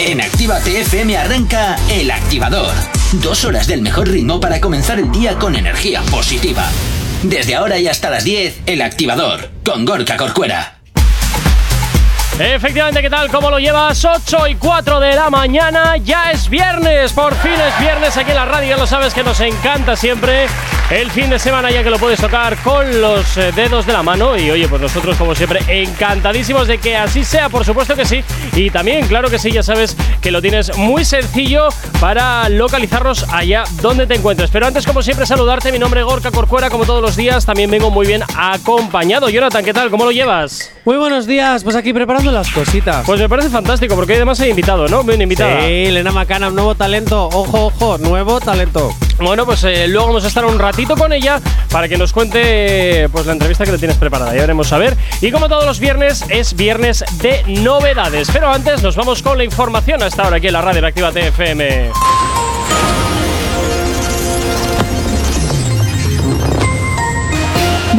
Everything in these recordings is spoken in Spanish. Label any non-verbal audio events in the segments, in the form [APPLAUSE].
En Activa TFM arranca El Activador. Dos horas del mejor ritmo para comenzar el día con energía positiva. Desde ahora y hasta las 10, El Activador, con Gorka Corcuera. Efectivamente, ¿qué tal? ¿Cómo lo llevas? 8 y 4 de la mañana, ya es viernes, por fin es viernes aquí en la radio, lo sabes que nos encanta siempre el fin de semana ya que lo puedes tocar con los eh, dedos de la mano y oye, pues nosotros como siempre encantadísimos de que así sea, por supuesto que sí, y también, claro que sí, ya sabes que lo tienes muy sencillo para localizarnos allá donde te encuentres. Pero antes, como siempre, saludarte, mi nombre es Gorka Corcuera, como todos los días, también vengo muy bien acompañado. Jonathan, ¿qué tal? ¿Cómo lo llevas? Muy buenos días, pues aquí preparando las cositas. Pues me parece fantástico, porque además hay invitado, ¿no? Bien invitada. Sí, Elena Macana, nuevo talento. Ojo, ojo, nuevo talento. Bueno, pues eh, luego vamos a estar un ratito con ella para que nos cuente pues la entrevista que le tienes preparada. Ya veremos a ver. Y como todos los viernes, es viernes de novedades. Pero antes nos vamos con la información hasta ahora aquí en la radio Activa TFM.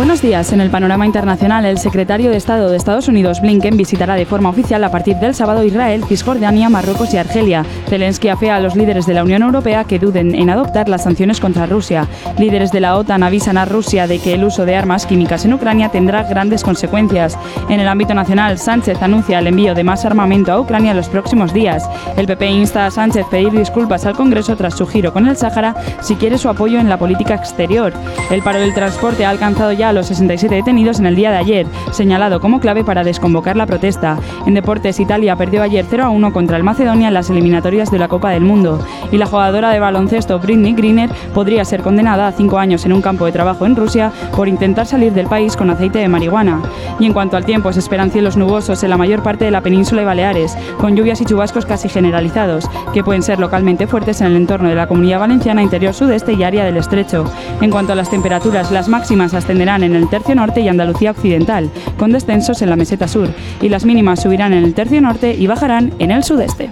Buenos días. En el panorama internacional, el secretario de Estado de Estados Unidos, Blinken, visitará de forma oficial a partir del sábado Israel, Cisjordania, Marruecos y Argelia. Zelensky afea a los líderes de la Unión Europea que duden en adoptar las sanciones contra Rusia. Líderes de la OTAN avisan a Rusia de que el uso de armas químicas en Ucrania tendrá grandes consecuencias. En el ámbito nacional, Sánchez anuncia el envío de más armamento a Ucrania en los próximos días. El PP insta a Sánchez a pedir disculpas al Congreso tras su giro con el Sáhara si quiere su apoyo en la política exterior. El paro del transporte ha alcanzado ya los 67 detenidos en el día de ayer, señalado como clave para desconvocar la protesta. En deportes, Italia perdió ayer 0 a 1 contra el Macedonia en las eliminatorias de la Copa del Mundo. Y la jugadora de baloncesto Britney Greener podría ser condenada a 5 años en un campo de trabajo en Rusia por intentar salir del país con aceite de marihuana. Y en cuanto al tiempo, se esperan cielos nubosos en la mayor parte de la península y Baleares, con lluvias y chubascos casi generalizados, que pueden ser localmente fuertes en el entorno de la comunidad valenciana, interior sudeste y área del estrecho. En cuanto a las temperaturas, las máximas ascenderán en el tercio norte y Andalucía occidental, con descensos en la meseta sur, y las mínimas subirán en el tercio norte y bajarán en el sudeste.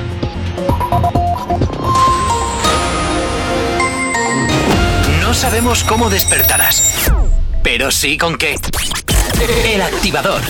No sabemos cómo despertarás, pero sí con qué. El Activador.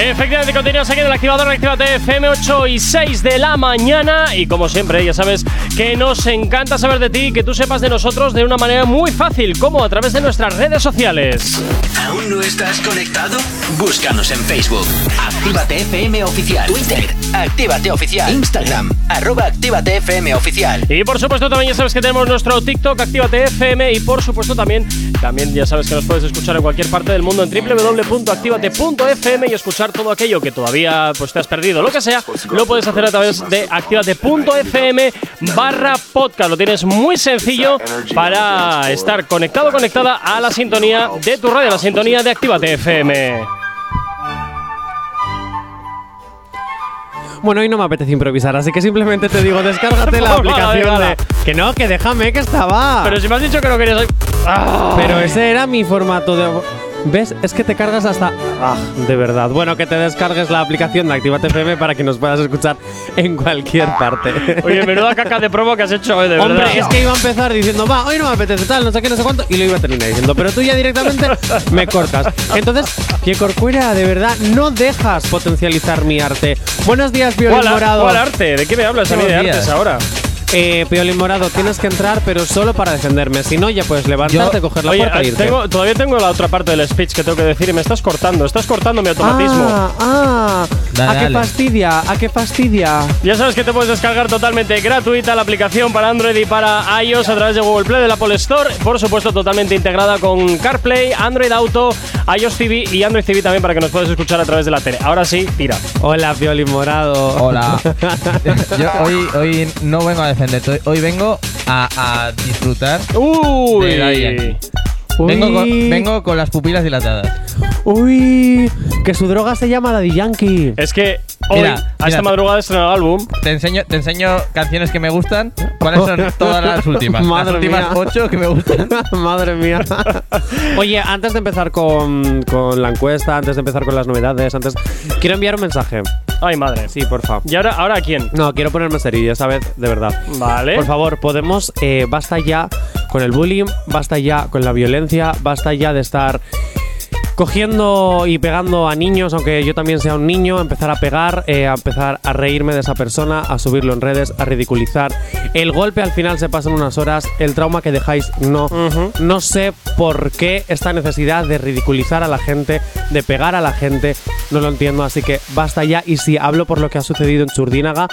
Efectivamente, continuas aquí en el activador Activate FM 8 y 6 de la mañana. Y como siempre, ya sabes que nos encanta saber de ti y que tú sepas de nosotros de una manera muy fácil, como a través de nuestras redes sociales. ¿Aún no estás conectado? Búscanos en Facebook. Actívate FM Oficial. Twitter. Actívate Oficial. Instagram. Arroba Actívate FM Oficial. Y por supuesto también ya sabes que tenemos nuestro TikTok Actívate FM y por supuesto también, también ya sabes que nos puedes escuchar en cualquier parte del mundo en www.activate.fm y escuchar todo aquello que todavía pues te has perdido, lo que sea, lo puedes hacer a través de activate.fm barra podcast. Lo tienes muy sencillo para estar conectado conectada a la sintonía de tu radio, la sintonía de Actívate FM. Bueno, hoy no me apetece improvisar, así que simplemente te digo, descárgate [LAUGHS] la aplicación de... Que no, que déjame, que estaba. Pero si me has dicho que no querías... Pero ese era mi formato de... ¿Ves? Es que te cargas hasta... Ah, de verdad. Bueno, que te descargues la aplicación de Actívate FM para que nos puedas escuchar en cualquier parte. Oye, menuda caca de promo que has hecho, eh, de Hombre, verdad. es que iba a empezar diciendo, va, hoy no me apetece tal, no sé qué, no sé cuánto, y lo iba a terminar diciendo, pero tú ya directamente me cortas. Entonces, que Corcuera, de verdad, no dejas potencializar mi arte. Buenos días, Piolín ¿Cuál, Morado. cuál arte? ¿De qué me hablas a mí de artes ahora? Eh, Piolín Morado, tienes que entrar, pero solo para defenderme. Si no, ya puedes levantarte, Yo- coger la Oye, puerta e irte. tengo- todavía tengo la otra parte del speech que tengo que decir y me estás cortando. Estás cortando mi automatismo. Ah, ah, Dale, a qué dale. fastidia, a qué fastidia. Ya sabes que te puedes descargar totalmente gratuita la aplicación para Android y para iOS a través de Google Play de la Apple Store. Por supuesto, totalmente integrada con CarPlay, Android Auto, iOS TV y Android TV también para que nos puedas escuchar a través de la tele. Ahora sí, tira. Hola, Piolín Morado. Hola. [LAUGHS] Yo hoy, hoy no vengo a hoy vengo a, a disfrutar. Uy. De. Uy, Vengo con, vengo con las pupilas dilatadas. uy, que su droga se llama Daddy Yankee. Es que hoy, Mira, a mira. esta madrugada estrenado el álbum. Te enseño, te enseño canciones que me gustan. ¿Cuáles son [LAUGHS] todas las últimas? Madre las últimas mía. ocho que me gustan. [LAUGHS] Madre mía. [LAUGHS] Oye, antes de empezar con, con la encuesta, antes de empezar con las novedades, antes quiero enviar un mensaje. Ay, madre. Sí, porfa. ¿Y ahora, ahora a quién? No, quiero ponerme serio esta vez, de verdad. Vale. Por favor, podemos, eh, basta ya con el bullying, basta ya con la violencia, basta ya de estar cogiendo y pegando a niños, aunque yo también sea un niño, empezar a pegar, eh, a empezar a reírme de esa persona, a subirlo en redes, a ridiculizar. El golpe al final se pasa en unas horas, el trauma que dejáis no. No sé por qué esta necesidad de ridiculizar a la gente, de pegar a la gente, no lo entiendo, así que basta ya. Y si hablo por lo que ha sucedido en Churdínaga,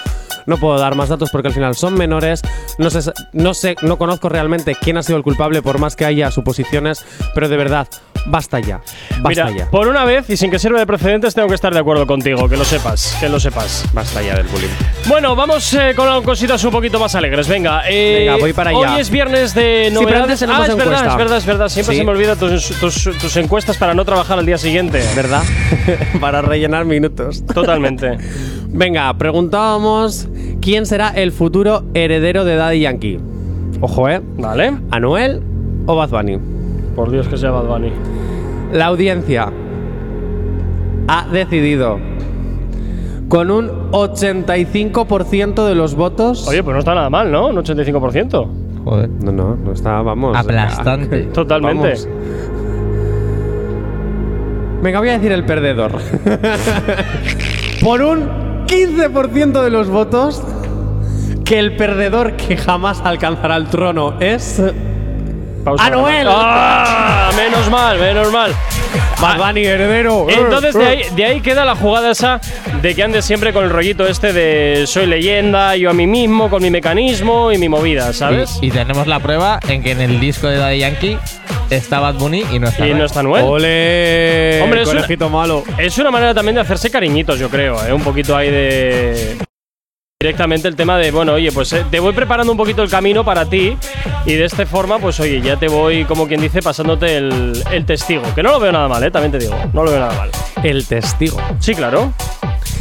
no puedo dar más datos porque al final son menores. No sé, no sé, no conozco realmente quién ha sido el culpable, por más que haya suposiciones, pero de verdad, basta ya. Basta Mira, ya. por una vez y sin que sirva de precedentes, tengo que estar de acuerdo contigo, que lo sepas, que lo sepas. Basta ya del bullying. Bueno, vamos eh, con cositas un poquito más alegres. Venga, eh, Venga, voy para allá. Hoy es viernes de pero novedades. antes tenemos ah, es verdad, es verdad, es verdad. Siempre Sí. se me olvida tus, tus- tus encuestas para no trabajar al día siguiente. ¿Verdad? [LAUGHS] Para rellenar minutos. Totalmente. Venga, preguntábamos quién será el futuro heredero de Daddy Yankee. Ojo, ¿eh? Vale. ¿Anuel o Bad Bunny? Por Dios que sea Bad Bunny. La audiencia ha decidido con un 85% de los votos. Oye, pues no está nada mal, ¿no? Un 85%. Joder. no, no, no está, vamos. Aplastante. [LAUGHS] Totalmente. Vamos. Venga, voy a decir el perdedor. [LAUGHS] Por un 15% de los votos, que el perdedor que jamás alcanzará el trono es. Pausa. ¡Anuel! ¡Ah! Menos mal, menos mal. Bad Bunny, heredero. Entonces de ahí, de ahí queda la jugada esa de que andes siempre con el rollito este de soy leyenda, yo a mí mismo, con mi mecanismo y mi movida, ¿sabes? Y, y tenemos la prueba en que en el disco de Daddy Yankee está Bad Bunny y no está Y no Anuel. está Anuel. ¡Ole! Hombre, es una- malo. Es una manera también de hacerse cariñitos, yo creo, ¿eh? Un poquito ahí de. Directamente el tema de, bueno, oye, pues eh, te voy preparando un poquito el camino para ti y de esta forma, pues oye, ya te voy, como quien dice, pasándote el, el testigo. Que no lo veo nada mal, ¿eh? También te digo, no lo veo nada mal. El testigo. Sí, claro.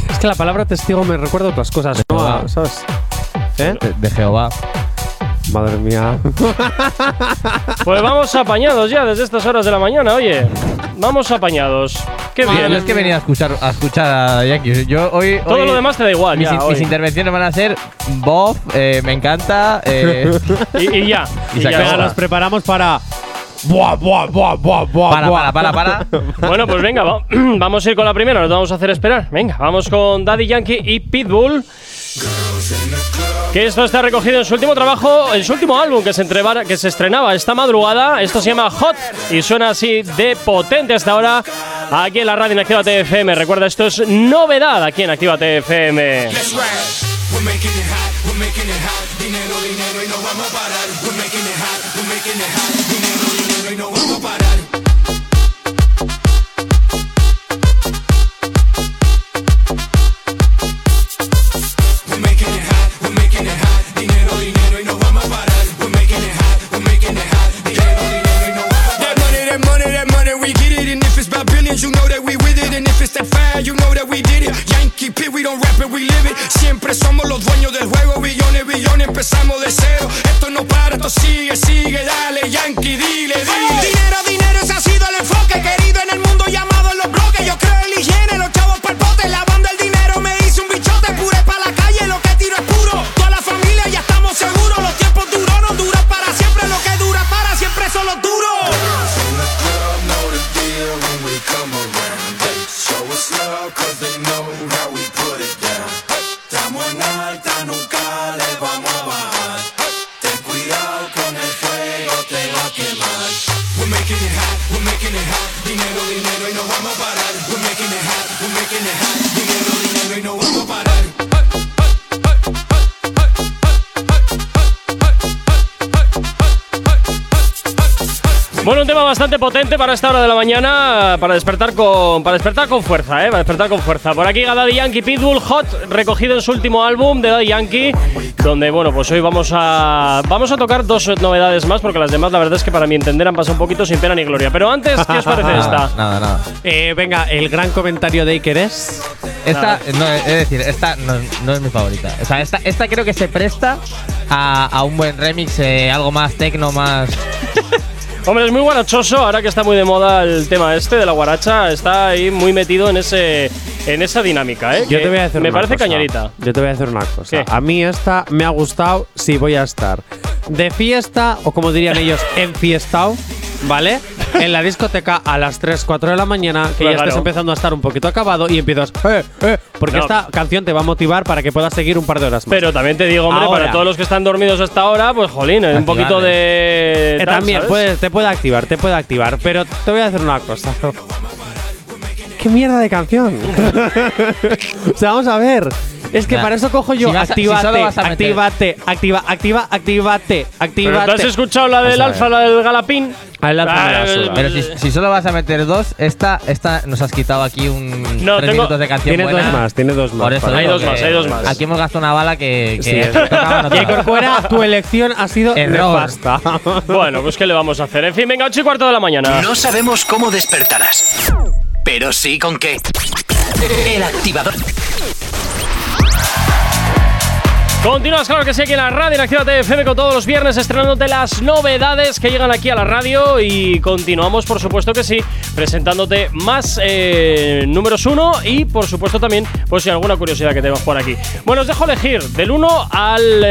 Es que la palabra testigo me recuerda a otras cosas, ¿no? ¿Sabes? ¿Eh? De, de Jehová. Madre mía. Pues vamos apañados ya desde estas horas de la mañana, oye. Vamos apañados. Qué bien. yo es que venía a escuchar a escuchar a Yankee. Yo hoy. Todo hoy- lo demás te da igual, Mis, ya, hoy. mis intervenciones van a ser Bob, eh, me encanta. eh, [LAUGHS] Y, y ya. Y y se ya acabó. Nos preparamos para. Buah, buah, buah, buah, buah. para, buah. para, para, para. [LAUGHS] Bueno, pues venga, va- [CLEARS THROAT] vamos a ir con la primera, no te vamos a hacer esperar. Venga, vamos con Daddy Yankee y Pitbull. Que esto está recogido en su último trabajo, en su último álbum que se, estrenaba esta madrugada. Esto se llama Hot y suena así de potente hasta ahora aquí en la radio en Activa TFM. Recuerda, esto es novedad aquí en Activa TFM. We did. Yankee P, we don't rap it, we live it. Siempre somos los dueños del juego. Billones, billones, empezamos de cero. Esto no para, esto sigue, sigue. Dale, Yankee, dile, dile. Bastante potente para esta hora de la mañana, para despertar con, para despertar con fuerza, ¿eh? Para despertar con fuerza. Por aquí Daddy Yankee Pitbull Hot, recogido en su último álbum de Daddy Yankee, donde, bueno, pues hoy vamos a, vamos a tocar dos novedades más, porque las demás, la verdad es que para mi entender han pasado un poquito sin pena ni gloria. Pero antes, ¿qué os parece [LAUGHS] esta? Nada, nada, nada. Eh, venga, el gran comentario de Iker es. Esta, no, es decir, esta no, no es mi favorita. O sea, esta, esta creo que se presta a, a un buen remix, eh, algo más tecno, más. [LAUGHS] Hombre, es muy guarachoso, ahora que está muy de moda el tema este de la guaracha, está ahí muy metido en ese en esa dinámica, ¿eh? Yo Que te voy a decir Me una parece cosa. cañerita. Yo te voy a decir una cosa. ¿Qué? A mí esta me ha gustado si voy a estar de fiesta o como dirían ellos, [LAUGHS] enfiestado. ¿Vale? En la discoteca a las 3, 4 de la mañana, que ya estés empezando a estar un poquito acabado y empiezas, eh, eh, porque No. esta canción te va a motivar para que puedas seguir un par de horas más. Pero también te digo, hombre, Ahora. para todos los que están dormidos hasta ahora, pues jolín, un poquito de. Eh, tal, también te puede activar, te puede activar. Pero te voy a hacer una cosa. [LAUGHS] ¿Qué mierda de canción? [LAUGHS] o sea, vamos a ver. Es que para eso cojo yo. Si vas a- si actívate, solo vas a meter- actívate, activa, activa, actívate, ¿Pero actívate. tú has escuchado la del Vamos a alfa, la del galapín? Me la Ah, suda. Pero si, si solo vas a meter dos, esta, esta nos has quitado aquí un No, tres tengo- minutos de canción Tiene buena. dos más, tiene dos más. Por eso Hay digo dos que más, hay dos más. Aquí hemos gastado una bala que, que Sí, es- tocaba no [LAUGHS] Y tocaba. Corcuera, tu elección ha sido Error. nefasta. [LAUGHS] Bueno, pues ¿qué le vamos a hacer? En fin, venga, 8 y cuarto de la mañana. No sabemos cómo despertarás, pero sí con qué. El activador. Continúas, claro que sí, aquí en la radio, en Actívate FM, con todos los viernes estrenándote las novedades que llegan aquí a la radio. Y continuamos, por supuesto que sí, presentándote más eh, números uno y, por supuesto, también, pues si alguna curiosidad que tenemos por aquí. Bueno, os dejo elegir del 1 al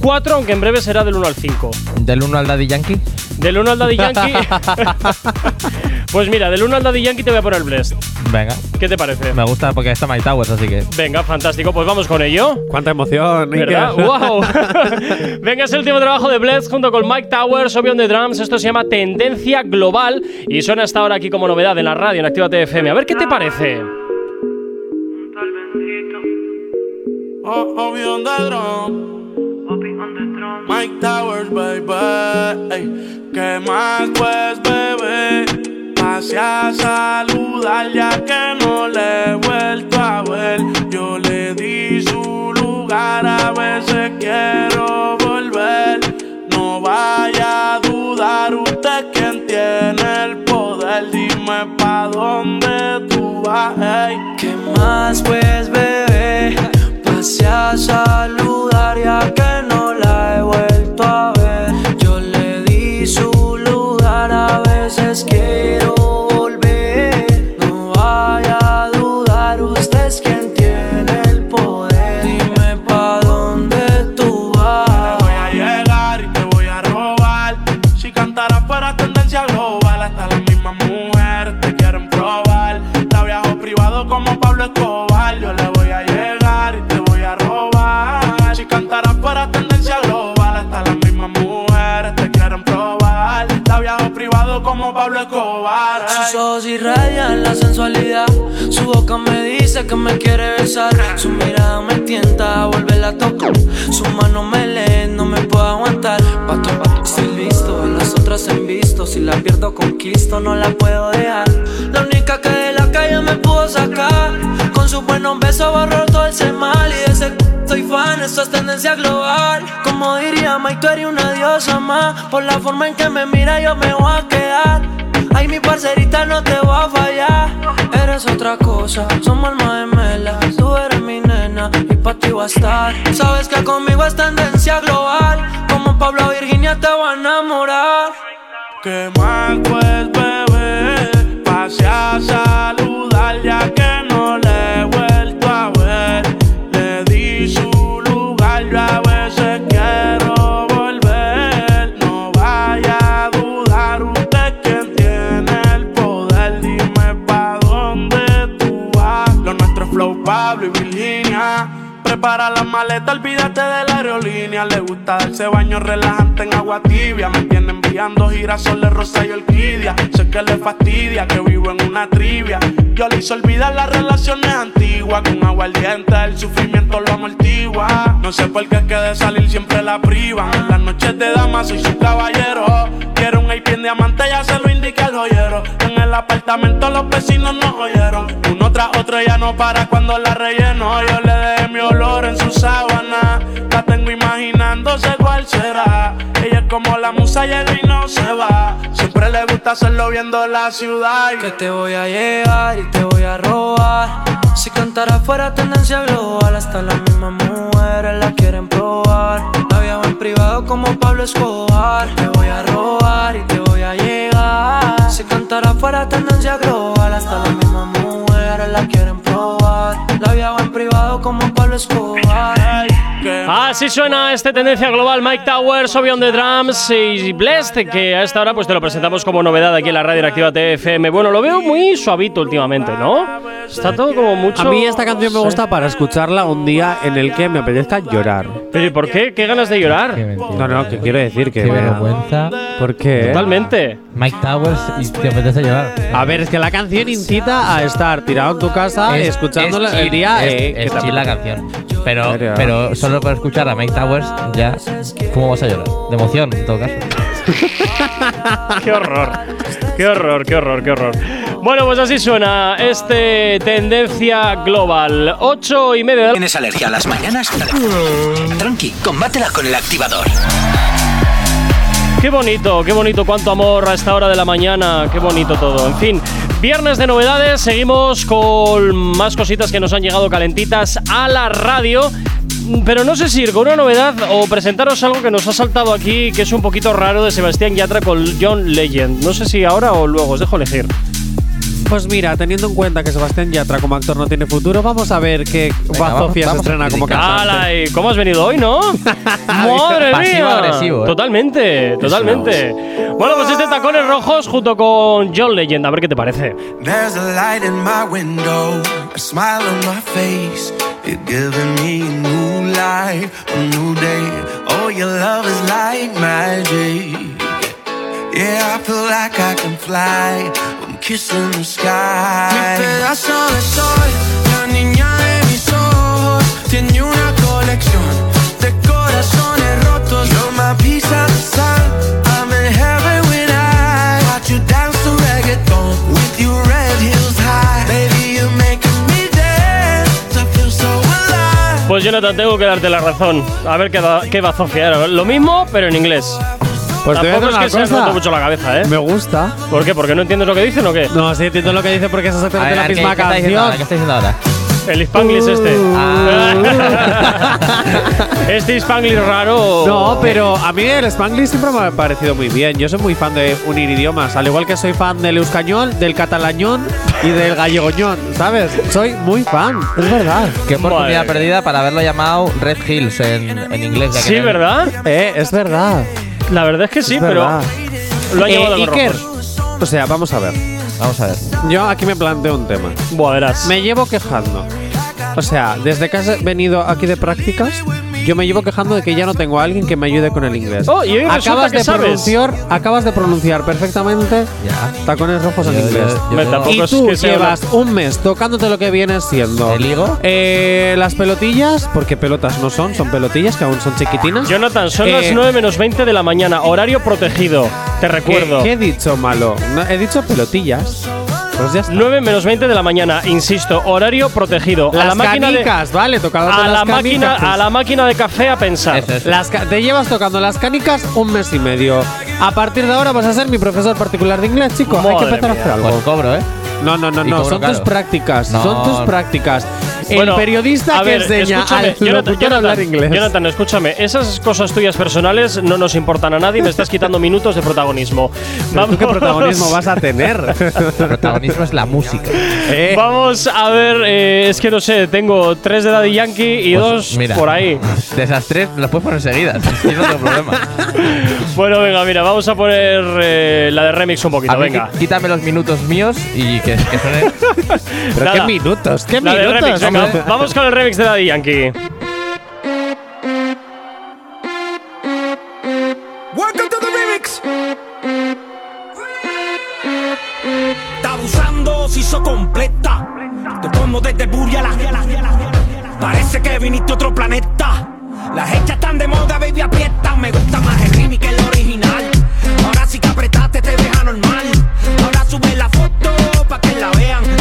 4, aunque en breve será del 1 al 5. Del 1 al Daddy Yankee. Del 1 al Daddy Yankee. [LAUGHS] pues mira, del 1 al Daddy Yankee te voy a poner Blessed. Venga, ¿Qué te parece? me gusta porque está My Towers, así que. Venga, fantástico, pues vamos con ello. Cuánta emoción, ¿Verdad? [LAUGHS] ¡Wow! [LAUGHS] Venga, es el último trabajo de Bless junto con Mike Towers, Obi on the Drums. Esto se llama Tendencia Global y suena hasta ahora aquí como novedad en la radio en Actívate FM. A ver qué te parece. Oh, Mike Towers, baby. Ey, ¿Qué más pues, bebé? Pase a saludar ya que no le he vuelto a ver. Yo le di su lugar, a veces quiero volver. No vaya a dudar, usted quien tiene el poder. Dime pa' dónde tú vas, ey. ¿Qué más pues bebé? Pase a saludar ya que no Sus ojos irradian la sensualidad. Su boca me dice que me quiere besar. Su mirada me tienta a volverla a tocar. Su mano me lee, no me puedo aguantar. Pato, pato, estoy listo. Las otras en visto. Si la pierdo, conquisto, no la puedo dejar. La única que de la calle me pudo sacar. Con sus buenos besos borró todo el mal. Y de ese soy fan, esto es tendencia global. Como diría Mike, tú eres una diosa más. Por la forma en que me mira, yo me voy a quedar. Ay, mi parcerita, no te voy a fallar. Eres otra cosa, somos alma gemelas. Tú eres mi nena y pa' ti voy a estar. Sabes que conmigo es tendencia global. Como Pablo Virginia te voy a enamorar. ¿Qué más pues, bebé? Pase a de la aerolínea. Le gusta darse baño relajante en agua tibia. Me tiene enviando girasoles, rosa y orquídea. Sé que le fastidia que vivo en una trivia. Yo le hice olvidar las relaciones antiguas. Con agua al diente, el sufrimiento lo amortigua. No sé por qué es que de salir siempre la privan. En las noches de dama soy su caballero. Quiero un IP en diamante, ya se lo indica el joyero. En el apartamento los vecinos nos oyeron. Uno tras otro ya no para cuando la relleno. Yo le dejé mi olor en su sábana. La tengo imaginándose cuál será. Ella es como la musa llega y no se va. Le gusta hacerlo viendo la ciudad. Que te voy a llegar y te voy a robar. Si cantara fuera tendencia global, hasta las mismas mujeres la quieren probar. La viajo en privado como Pablo Escobar. Te voy a robar y te voy a llegar. Si cantara fuera tendencia global, hasta las mismas mujeres la quieren probar. La viajo en privado como Pablo Escobar. Que Ahí Así suena este tendencia global Mike Towers, Obi on the Drums y Blessed, que a esta hora pues te lo presentamos como novedad aquí en la radio Activa TFM. Bueno, lo veo muy suavito últimamente, ¿no? Está todo como mucho. A mí esta canción me gusta para escucharla un día en el que me apetezca llorar. Pero ¿y por qué? ¿Qué ganas de llorar? No, no, que quiero decir que. Qué me- vergüenza. ¿Por qué? Totalmente. Mike Towers y te apetece llorar. A ver, es que la canción incita a estar tirado en tu casa Es- escuchándola es el día. Es, eh, es chill la canción. Pero, pero solo por escuchar a Mike Towers, ya. ¿Cómo vas a llorar? De emoción, en todo caso. [LAUGHS] Qué horror. Qué horror, qué horror, qué horror. Bueno, pues así suena este tendencia global. 8 y media ¿Tienes alergia a las mañanas? [LAUGHS] Tranqui, combátela con el activador. Qué bonito, qué bonito, cuánto amor a esta hora de la mañana, qué bonito todo. En fin, viernes de novedades, seguimos con más cositas que nos han llegado calentitas a la radio. Pero no sé si ir con una novedad o presentaros algo que nos ha saltado aquí, que es un poquito raro de Sebastián Yatra con John Legend. No sé si ahora o luego, os dejo elegir. Pues mira, teniendo en cuenta que Sebastián Yatra como actor no tiene futuro, vamos a ver qué Bazofia se estrena como cantante. ¡Hala! ¿y ¿Cómo has venido hoy, no? [LAUGHS] ¡Madre mía! agresivo, ¿eh? Totalmente, totalmente. Bueno, pues este Tacones Rojos junto con John Legend, a ver qué te parece. There's a light in my window, a smile on my face. You're giving me a new life, a new day. Oh, your love is like magic. Yeah, I feel like I can fly. I'm kissing the sky. Mi pedazo de sol, la niña de mis ojos. Tiene una colección de corazones rotos. You're my piece of the sun. I'm in heaven when I watch you dance to reggaeton with your red heels high. Baby, you're making me dance. I feel so alive. Pues Jonathan, tengo que darte la razón. A ver qué, da- qué va a zofiar. Lo mismo, pero en inglés. Pues te voy a Tampoco decir es que se ha roto cosa. mucho la cabeza, ¿eh? Me gusta. ¿Por qué? ¿Porque no entiendes lo que dicen o qué? No, sí, entiendo lo que dice porque es A exactamente ver, la ¿qué- misma ¿qué está diciendo ahora? ¿Qué canción. está diciendo ahora? El Spanglish este. [LAUGHS] [LAUGHS] este Spanglish raro. No, pero a mí el Spanglish siempre me ha parecido muy bien. Yo soy muy fan de unir idiomas, al igual que soy fan del euskañol, del catalañón y del gallegoñón, ¿sabes? Soy muy fan, es verdad. Qué oportunidad Madre perdida para haberlo llamado Red Hills en, en inglés. ya que Sí, no- ¿verdad? Eh, es verdad. La verdad es que sí, es pero verdad. lo han Eh, llamado con Iker, rojos. o sea, vamos a ver. Vamos a ver. Yo aquí me planteo un tema. Buah, verás. Me llevo quejando. O sea, desde que has venido aquí de prácticas, yo me llevo quejando de que ya no tengo a alguien que me ayude con el inglés. Oh, y hoy acabas que de sabes. pronunciar, acabas de pronunciar perfectamente Ya. tacones rojos en inglés. yo- yo Y es tú que sea llevas un mes tocándote lo que viene siendo. ¿El higo? Eh, las pelotillas, porque pelotas no son, son pelotillas que aún son chiquitinas. Jonathan, son Eh, las 9 menos 20 de la mañana, horario protegido. Te ¿Qué, recuerdo. qué he dicho malo? No, he dicho pelotillas. Pues ya está. 9 menos 20 de la mañana, insisto, horario protegido. Las a la máquina canicas, vale, tocado de, con a la máquina, canicas. a la máquina de café a pensar. Eso, eso. Las te llevas tocando las canicas un mes y medio. A partir de ahora vas a ser mi profesor particular de inglés, chico. Hay que empezar a mía. hacer algo. Pues cobro, ¿eh? No, no, no, no. Son tus prácticas. No. Son tus prácticas. Bueno, el periodista a que ver, enseña escúchame, al Jonathan, Jonathan, hablar inglés. Jonathan, escúchame, esas cosas tuyas personales no nos importan a nadie, me estás quitando [LAUGHS] minutos de protagonismo. ¿tú ¿Qué protagonismo vas a tener? [LAUGHS] El protagonismo es la música. Eh, Vamos a ver, eh, es que no sé, tengo tres de Daddy Yankee y Pues, dos mira. por ahí. De esas tres las puedes poner seguidas. [LAUGHS] No tengo problema. Bueno, venga, mira, vamos a poner eh, la de remix un poquito, A venga. quítame los minutos míos y que, que suene. pero nada. qué minutos, qué La de minutos. Vamos con el remix de Daddy Yankee. Welcome to the remix. Está abusando, se hizo completa. Te pongo desde el Buri a la Parece que viniste a otro planeta. Las hechas están de moda, baby, aprieta. Me gusta más el remix que el original. Ahora sí que apretaste, te deja normal. Ahora sube la foto pa' que la vean.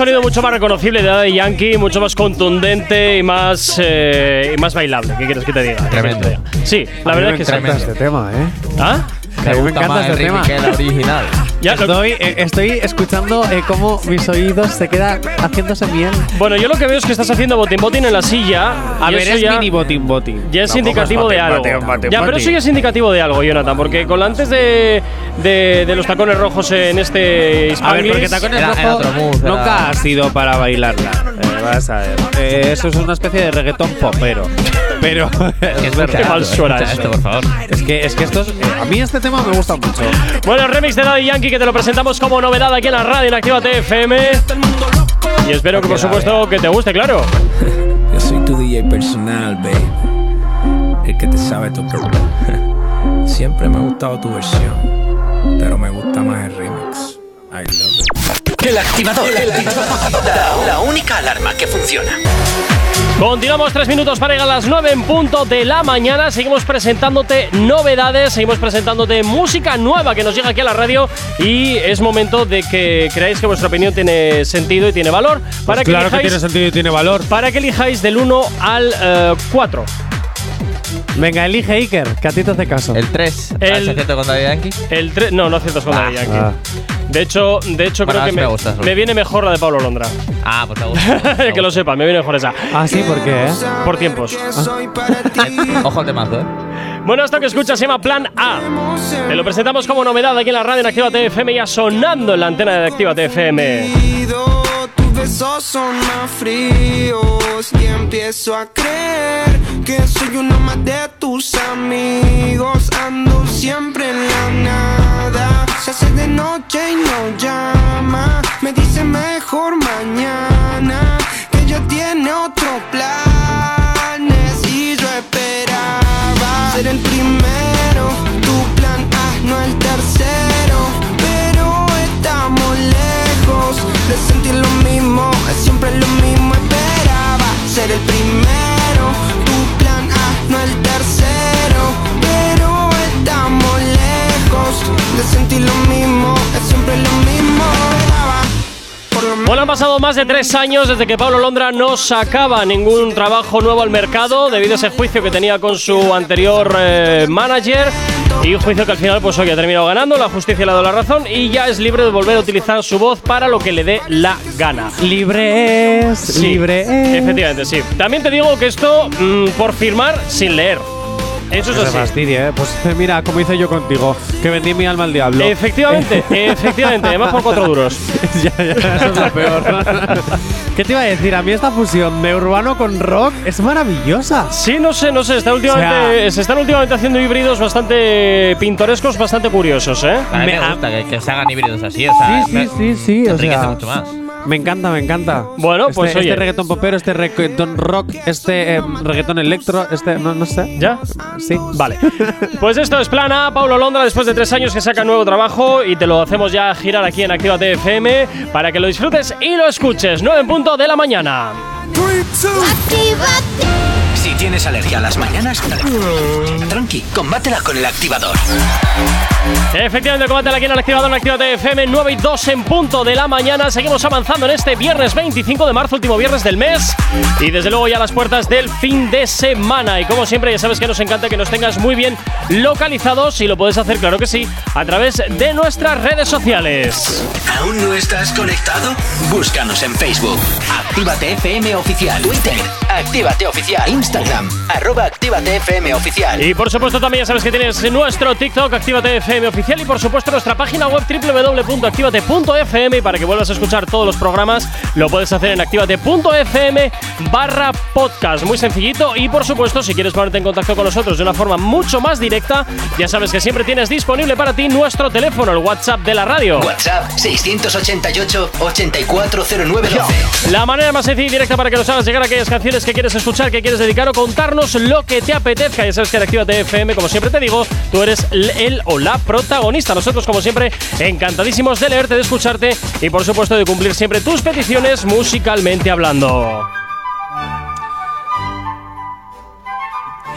Sonido mucho más reconocible de Daddy Yankee, mucho más contundente y más, eh, y más bailable. ¿Qué quieres que te diga? Tremendo. Sí, la A verdad me es que sí. encanta este tema, ¿eh? ¿Ah? A mí me gusta encanta más este el tema. que el original. Ya, lo- Estoy, eh, estoy escuchando eh, cómo mis oídos se quedan haciéndose miel. bueno, yo lo que veo es que estás haciendo botín botín en la silla. A ver, es ya, mini botín botín. Ya es Tampoco indicativo de botín, algo. botín, ya, pero eso ya es indicativo de algo, Jonathan, porque con antes de, de, de los tacones rojos en este A ver, porque tacones rojos nunca ha sido para bailarla. Eh, vas a ver. Eh, eso es una especie de reggaetón popero. Pero [LAUGHS] es verdad. Qué mal suena eso. esto, por favor. Es que, es que esto es- eh, a mí este tema me gusta mucho. Bueno, el remix de Daddy Yankee que te lo presentamos como novedad aquí en la radio en Actívate FM. Y espero que por supuesto que te guste, claro. [LAUGHS] Yo soy tu DJ personal, babe. El que te sabe tocar. [LAUGHS] Siempre me ha gustado tu versión, pero me gusta más el remix. I love it. El activador. La, la única alarma que funciona. Continuamos tres minutos para llegar a las 9 en punto de la mañana. Seguimos presentándote novedades, seguimos presentándote música nueva que nos llega aquí a la radio. Y es momento de que creáis que vuestra opinión tiene sentido y tiene valor. Para que claro que elijáis- tiene sentido y tiene valor. Para que elijáis del 1 al eh, 4. Venga, elige Iker, que a ti te hace caso. El 3. El- ¿Es cierto con Daddy Yankee? El 3. No, no aciertas con Daddy Yankee. Ah. De hecho, de hecho creo que me, me gusta, solo. me viene mejor la de Pablo Londra. Ah, pues te [LAUGHS] gusta. que lo sepa, me viene mejor esa. Ah, sí, ¿por qué? eh? Por tiempos. [LAUGHS] Ojo al temazo, ¿eh? Bueno, esto que escuchas se llama Plan A. Te lo presentamos como novedad aquí en la radio en Actívate FM, ya sonando en la antena de Actívate FM. Besos son más fríos y empiezo a creer que soy uno más de tus amigos. Ando siempre en la nada. Se hace de noche y no llama. Me dice mejor mañana que ya tiene otro planes y yo esperaba ser el primero. Tu plan A, no el tercero. Ser el primero. Tu plan A, no el tercero. Pero estamos lejos de sentir lo mismo. Es siempre lo mismo. Bueno, han pasado más de tres años desde que Pablo Londra no sacaba ningún trabajo nuevo al mercado debido a ese juicio que tenía con su anterior eh, manager. Y un juicio que al final, pues hoy ha terminado ganando, la justicia le ha dado la razón y ya es libre de volver a utilizar su voz para lo que le dé la gana. Libre es, Sí, libre es. Efectivamente, sí. También te digo que esto mm, por firmar sin leer. Eso es así. fastidie, ¿eh? Pues [LAUGHS] mira, como hice yo contigo, que vendí mi alma al diablo. Efectivamente, [LAUGHS] efectivamente, además por cuatro duros. [LAUGHS] ya, ya, eso es lo peor. ¿Qué te iba a decir? A mí esta fusión de urbano con rock es maravillosa. Sí, no sé, no sé. Está últimamente, se están últimamente haciendo híbridos bastante pintorescos, bastante curiosos, ¿eh? A mí Me- me, gusta que, que se hagan híbridos así, o sea, Sí, me- sí, sí, sí. O enriquece sea, mucho más. Me encanta, me encanta. Bueno, Este- pues, este, oye. reggaetón popero, este reggaetón rock, este eh, reggaetón electro, este no, no sé. ¿Ya? Sí. Vale. [LAUGHS] Pues esto es Plana, Paulo Londra, después de tres años que saca nuevo trabajo y te lo hacemos ya girar aquí en Actívate FM para que lo disfrutes y lo escuches. 9 en punto de la mañana. Si tienes alergia a las mañanas, tranqui, combátela con el activador. Efectivamente, combate aquí en el activador en Actívate FM 9 y 2 en punto de la mañana. Seguimos avanzando en este viernes 25 de marzo, último viernes del mes. Y desde luego ya a las puertas del fin de semana. Y como siempre, ya sabes que nos encanta que nos tengas muy bien localizados. Y lo puedes hacer, claro que sí, a través de nuestras redes sociales. ¿Aún no estás conectado? Búscanos en Facebook. Actívate FM Oficial. Twitter. Actívate Oficial. Instagram. Arroba Actívate FM Oficial. Y por supuesto también ya sabes que tienes nuestro TikTok, Actívate FM oficial y por supuesto nuestra página web www.activate.fm y para que vuelvas a escuchar todos los programas lo puedes hacer en activate.fm barra podcast. Muy sencillito y por supuesto si quieres ponerte en contacto con nosotros de una forma mucho más directa, ya sabes que siempre tienes disponible para ti nuestro teléfono, el WhatsApp de la radio. WhatsApp 688 840912. La manera más sencilla y directa para que nos hagas llegar a aquellas canciones que quieres escuchar, que quieres dedicar contarnos lo que te apetezca. Ya sabes que en Actívate FM, como siempre te digo, tú eres el o la protagonista. Nosotros, como siempre, encantadísimos de leerte, de escucharte y, por supuesto, de cumplir siempre tus peticiones musicalmente hablando.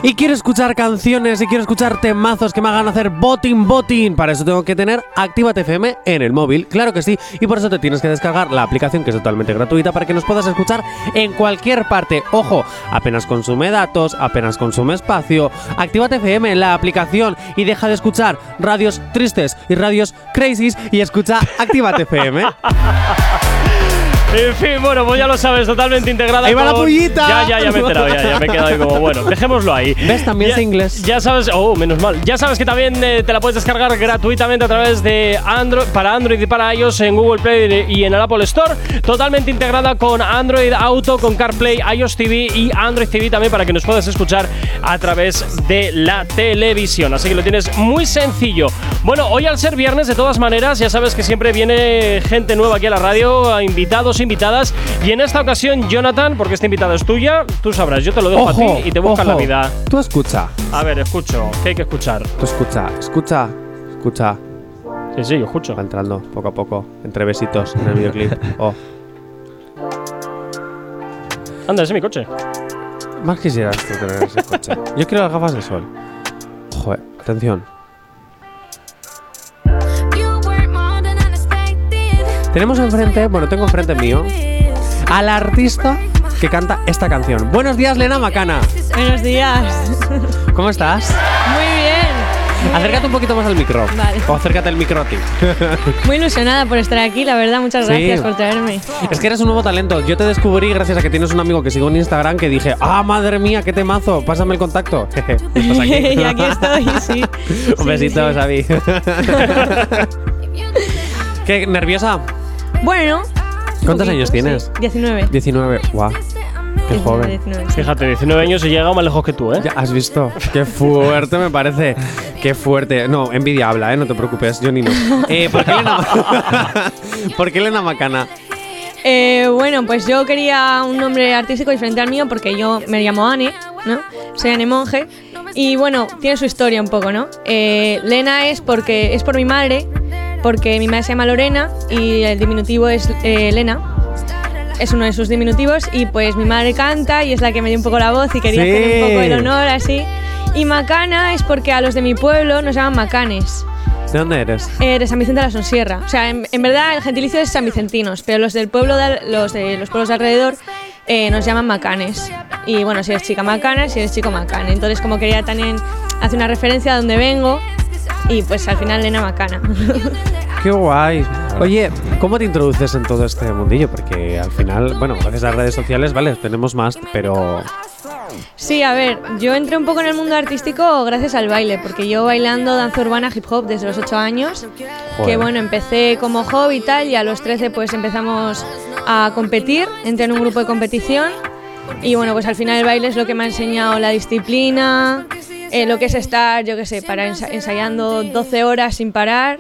Y quiero escuchar canciones y quiero escuchar temazos que me hagan hacer boting boting. Para eso tengo que tener Actívate FM en el móvil, claro que sí. Y por eso te tienes que descargar la aplicación que es totalmente gratuita para que nos puedas escuchar en cualquier parte. Ojo, apenas consume datos, apenas consume espacio. Actívate FM, la aplicación, y deja de escuchar radios tristes y radios crazies y escucha Actívate FM. [LAUGHS] En fin, bueno, pues ya lo sabes, totalmente integrada. Ahí va la pullita. Ya, ya, ya me he enterado, ya, ya me he quedado ahí como, bueno, dejémoslo ahí. ¿Ves? También Ya- sé inglés. Ya sabes, oh, menos mal. Ya sabes que también eh, te la puedes descargar gratuitamente a través de Android, para Android y para iOS en Google Play y en el Apple Store. Totalmente integrada con Android Auto, con CarPlay, iOS TV y Android TV también para que nos puedas escuchar a través de la televisión. Así que lo tienes muy sencillo. Bueno, hoy al ser viernes, de todas maneras, ya sabes que siempre viene gente nueva aquí a la radio, a invitados, invitadas. Y en esta ocasión, Jonathan, porque esta invitada es tuya, tú sabrás, yo te lo dejo a ti y te buscas la ojo. vida. Tú escucha, A ver, escucho. ¿Qué hay que escuchar? tú escucha, escucha, escucha. Sí, sí, yo escucho. Va entrando poco a poco, entre besitos en el videoclip. [LAUGHS] Oh, Anda, ese es mi coche. más quisieras tú tener ese coche. Yo quiero las gafas de sol. Joder, atención. Tenemos enfrente, bueno, tengo enfrente mío, al artista que canta esta canción. Buenos días, Lena Macana. Buenos días. ¿Cómo estás? Muy bien. Acércate un poquito más al micro. Vale. O acércate al micro a ti. [LAUGHS] Muy ilusionada por estar aquí, la verdad. Muchas Sí. gracias por traerme. Es que eres un nuevo talento. Yo te descubrí gracias a que tienes un amigo que sigo en Instagram que dije, ah, madre mía, qué temazo, pásame el contacto. [LAUGHS] ¿Estás aquí? [LAUGHS] y aquí estoy, sí. un Sí, besito, sí. Xavi. ¿Qué, nerviosa? Bueno. ¿Cuántos poquito, años sí. tienes? 19. 19. Guau. Qué 19, joven. 19, sí. Fíjate, 19 años y he llegado más lejos que tú, ¿eh? Ya has visto. Qué fuerte me parece. Qué fuerte. No, envidia habla, ¿eh? No te preocupes, yo ni no. Eh, ¿por, qué Elena... [LAUGHS] ¿Por qué Elena Macana? Eh, bueno, pues yo quería un nombre artístico diferente al mío porque yo me llamo Anne, ¿no? Soy Anne Monge. Y bueno, tiene su historia un poco, ¿no? Eh, Lena es porque es por mi madre, porque mi madre se llama Lorena y el diminutivo es eh, Lena. Es uno de sus diminutivos y pues mi madre canta y es la que me dio un poco la voz y quería Sí. hacer un poco el honor así. Y Macana es porque a los de mi pueblo nos llaman Macanes. ¿De dónde eres? Eh, de San Vicente de la Sonsierra. O sea, en, en verdad el gentilicio es San Vicentinos, pero los del pueblo, de, los de los pueblos de alrededor eh, nos llaman macanes. Y bueno, si eres chica macana, si eres chico macane. Entonces, como quería también hacer una referencia a donde vengo, y pues al final Lena Macana. Qué guay. Oye, ¿cómo te introduces en todo este mundillo? Porque al final, bueno, gracias a las redes sociales, vale, tenemos más, pero Sí, a ver, yo entré un poco en el mundo artístico gracias al baile, porque yo bailando danza urbana hip hop desde los 8 años, Joder. que bueno, empecé como hobby y tal, y a los 13 pues empezamos a competir, entré en un grupo de competición, y bueno, pues al final el baile es lo que me ha enseñado la disciplina, eh, lo que es estar, yo qué sé, para ensa- ensayando 12 horas sin parar.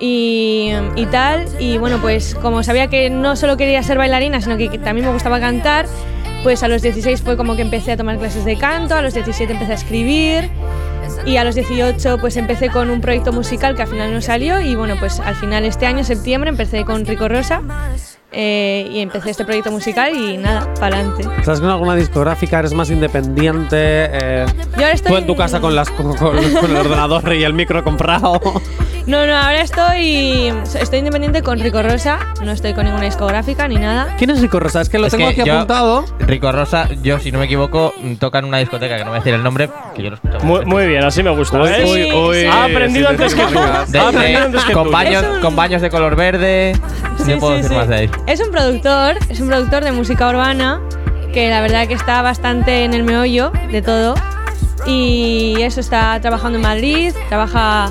Y, y tal, y bueno, pues como sabía que no solo quería ser bailarina, sino que, que también me gustaba cantar, pues a los 16 fue como que empecé a tomar clases de canto, a los 17 empecé a escribir y a los 18 pues empecé con un proyecto musical que al final no salió y bueno pues al final este año, septiembre, empecé con Rico Rosa eh, y empecé este proyecto musical y nada, para adelante. ¿estás con alguna discográfica? ¿Eres más independiente? Eh, Yo ahora estoy ¿Tú en tu casa con, las, con, con- con el ordenador y el micro comprado? [LAUGHS] No, no, ahora estoy estoy independiente con Rico Rosa, no estoy con ninguna discográfica ni nada. ¿Quién es Rico Rosa? Es que lo Es tengo que aquí yo- apuntado. Rico Rosa, yo si no me equivoco, toca en una discoteca que no voy a decir el nombre, que yo lo escucho. Muy, muy bien, así me gusta. Uy, ¿ves? uy, uy, ha aprendido sí, antes sí, que sí, tú. sí. De- Ha de- aprendido antes que con, tú. baños, Es un- con baños de color verde. Sí, no puedo sí, decir sí. más de ahí. Es un productor, es un productor de música urbana que la verdad que está bastante en el meollo de todo. Y eso está trabajando en Madrid, trabaja,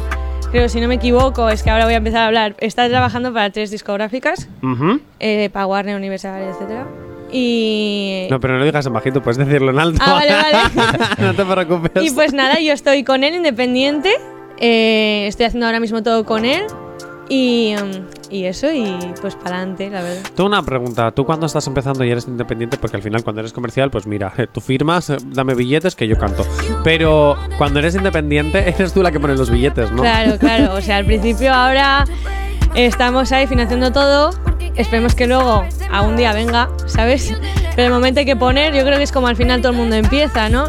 creo si no me equivoco, es que ahora voy a empezar a hablar, está trabajando para tres discográficas, eh, para Warner, Universal, etc. Y, No, pero no lo digas en bajito, puedes decirlo en alto. Ah, vale, vale. [LAUGHS] no te preocupes. y pues nada, yo estoy con él independiente, eh, estoy haciendo ahora mismo todo con él. Y, mm, y eso, y pues para adelante, la verdad. Tú una pregunta, tú cuando estás empezando y eres independiente, porque al final cuando eres comercial, pues mira, eh, tú firmas, eh, dame billetes que yo canto. Pero cuando eres independiente, [LAUGHS] eres tú la que pone los billetes, ¿no? Claro, claro. O sea, al principio ahora estamos ahí financiando todo. Esperemos que luego a un día venga, ¿sabes? Pero el momento hay que poner, yo creo que es como al final todo el mundo empieza, ¿no?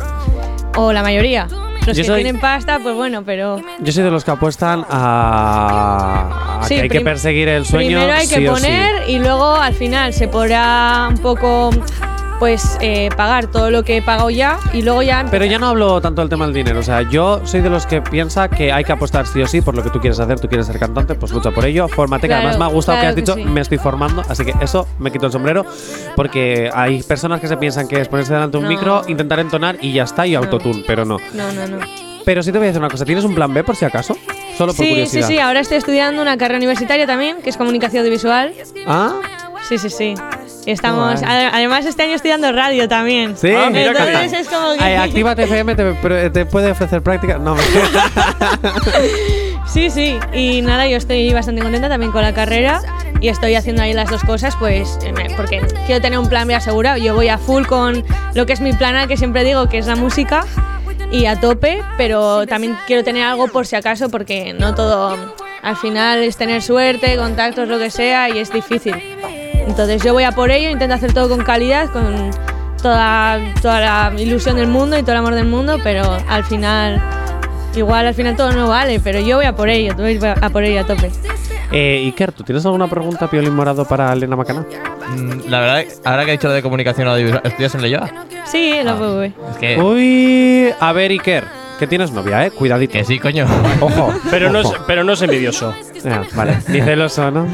O la mayoría. Los Yo que soy- tienen pasta, pues bueno, pero Yo soy de los que apuestan a, a Sí, que hay que perseguir el sueño. primero hay que sí o sí. poner y luego al final se podrá un poco pues eh, pagar todo lo que he pagado ya y luego ya Pero ya no hablo tanto del tema del dinero. O sea, yo soy de los que piensa que hay que apostar sí o sí por lo que tú quieres hacer. Tú quieres ser cantante, pues lucha por ello. Fórmate, que Claro, además me ha gustado claro que has que dicho, sí. me estoy formando. Así que eso me quito el sombrero. Porque hay personas que se piensan que es ponerse delante de un No. micro, intentar entonar y ya está, y autotune. Pero no. No, no, no. Pero sí te voy a decir una cosa. ¿Tienes un plan B por si acaso? Solo por Sí, sí, curiosidad. sí, ahora estoy estudiando una carrera universitaria también, que es comunicación audiovisual. ¿Ah? Sí, sí, sí. Estamos, ade- además este año estudiando radio también. Sí, Ah, mira Entonces es como que... Ay, Actívate FM te, pero te puede ofrecer práctica. No, me- [LAUGHS] Sí, sí. Y nada, yo estoy bastante contenta también con la carrera y estoy haciendo ahí las dos cosas, pues, eh, me- porque quiero tener un plan B asegurado. Yo voy a full con lo que es mi plan A, que siempre digo que es la música, y a tope, pero también quiero tener algo por si acaso, porque no todo. Al final es tener suerte, contactos, lo que sea, y es difícil. Entonces yo voy a por ello, intento hacer todo con calidad, con toda, toda la ilusión del mundo y todo el amor del mundo, pero al final, igual al final todo no vale, pero yo voy a por ello, tú voy a por ello a tope. eh, Iker, ¿tú tienes alguna pregunta, Piolín Morado, para Elena Macana? Mm, La verdad, ahora que he dicho lo de comunicación audiovisual, ¿estudias en Leyoa? Sí, lo voy. Es que, Uy, a ver, Iker, que tienes novia, ¿eh? Cuidadito. que sí, coño. Ojo. Pero no, es, ojo. pero no es envidioso. Ah, vale, ni celoso, ¿no?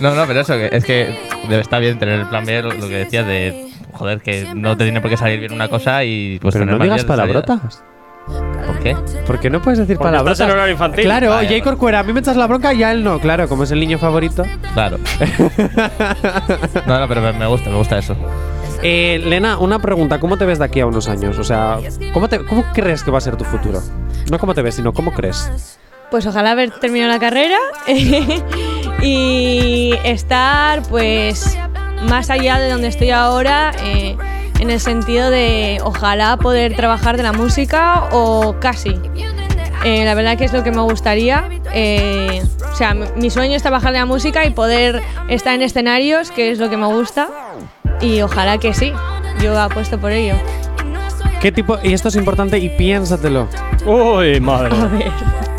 No, no, pero eso, que es que debe estar bien tener el plan B, lo, lo que decías de, joder, que no te tiene por qué salir bien una cosa y pues Pero tener no más digas días de salida. palabrotas. ¿Por qué? ¿Por qué no puedes decir Porque palabrotas? estás en horario infantil. Claro, vale. Corcuera, a mí me echas la bronca y a él no. Claro, como es el niño favorito. Claro. [LAUGHS] No, no, pero me, me gusta, me gusta eso. Eh, Lena, una pregunta. ¿Cómo te ves de aquí a unos años? O sea, ¿cómo, te- ¿cómo crees que va a ser tu futuro? No cómo te ves, sino cómo crees. Pues ojalá haber terminado la carrera [LAUGHS] y estar pues más allá de donde estoy ahora eh, en el sentido de ojalá poder trabajar de la música o casi. Eh, la verdad que es lo que me gustaría. eh, o sea, mi sueño es trabajar de la música y poder estar en escenarios, que es lo que me gusta. Y ojalá que sí. Yo apuesto por ello. ¿Qué tipo, y esto es importante y piénsatelo, Uy, madre. A ver.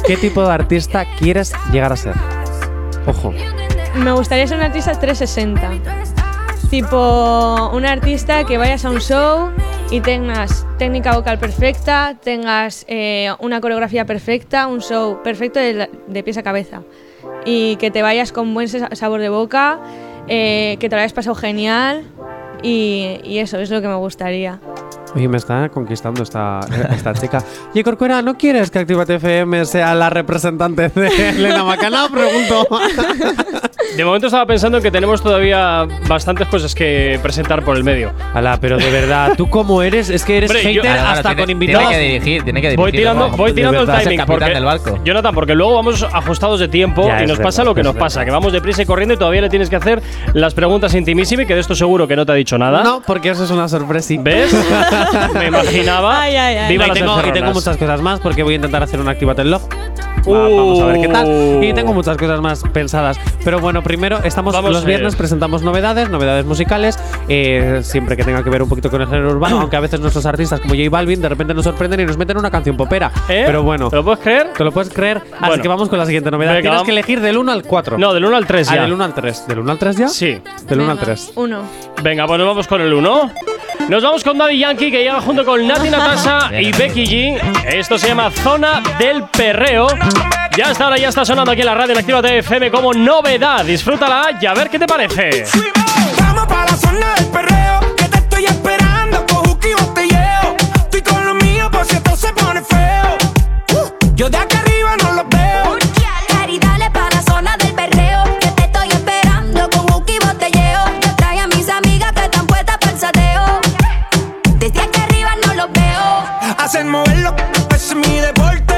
¿qué tipo de artista quieres llegar a ser? Ojo. Me gustaría ser un artista 360. Tipo, un artista que vayas a un show y tengas técnica vocal perfecta, tengas eh, una coreografía perfecta, un show perfecto de, pies a cabeza. Y que te vayas con buen sa- sabor de boca, eh, que te lo hayas pasado genial. Y, y eso es lo que me gustaría. Oye, me está conquistando esta, esta chica. Y Corcuera, ¿no quieres que Actívate FM sea la representante de Elena Macana? Pregunto. [LAUGHS] De momento estaba pensando que tenemos todavía bastantes cosas que presentar por el medio. Ala, pero de verdad, ¿tú cómo eres? Es que eres Hombre, yo- hater Ahora, ahora, hasta tiene- con invitados. Tiene que dirigir, tiene que dirigir. Voy tirando, ¿no? voy de tirando el verdad. Es el timing. capitán Porque, del barco. Jonathan, porque luego vamos ajustados de tiempo Ya, y es nos pasa verdad, lo que es nos verdad. pasa, que vamos deprisa y corriendo y todavía le tienes que hacer las preguntas intimísimas y que de esto seguro que no te ha dicho nada. No, porque eso es una sorpresa. ¿Ves? [LAUGHS] Me imaginaba. Ay, ay, ay. Viva y, las tengo, y tengo encerronas. muchas cosas más porque voy a intentar hacer un Activate el Log. Va- Uh. Vamos a ver qué tal. Y tengo muchas cosas más pensadas. Pero bueno, primero estamos Vamos, los viernes presentamos novedades, novedades musicales, eh, siempre que tenga que ver un poquito con el género urbano, [COUGHS] aunque a veces nuestros artistas como J Balvin de repente nos sorprenden y nos meten una canción popera. ¿Eh? Pero bueno, ¿Te lo puedes creer? te lo puedes creer. Así Bueno. que vamos con la siguiente novedad. Venga, Tienes que elegir del 1 al 4. No, del 1 al 3 Ah, ya. del 1 al 3. ¿Del 1 al 3 ya? Sí. Del 1 al Venga, 3. Uno. Venga, pues nos vamos con el 1. Nos vamos con Daddy Yankee que llega junto con Nati Natasha y Becky G. Esto se llama Zona del Perreo. Ya está, ahora ya está sonando aquí en la radio en Activa FM como novedad. Disfrútala y a ver qué te parece. Vamos para la zona del perreo, que te estoy esperando con. Estoy con lo mío por si esto se pone feo. Uh, yo de moverlo, ese es mi deporte.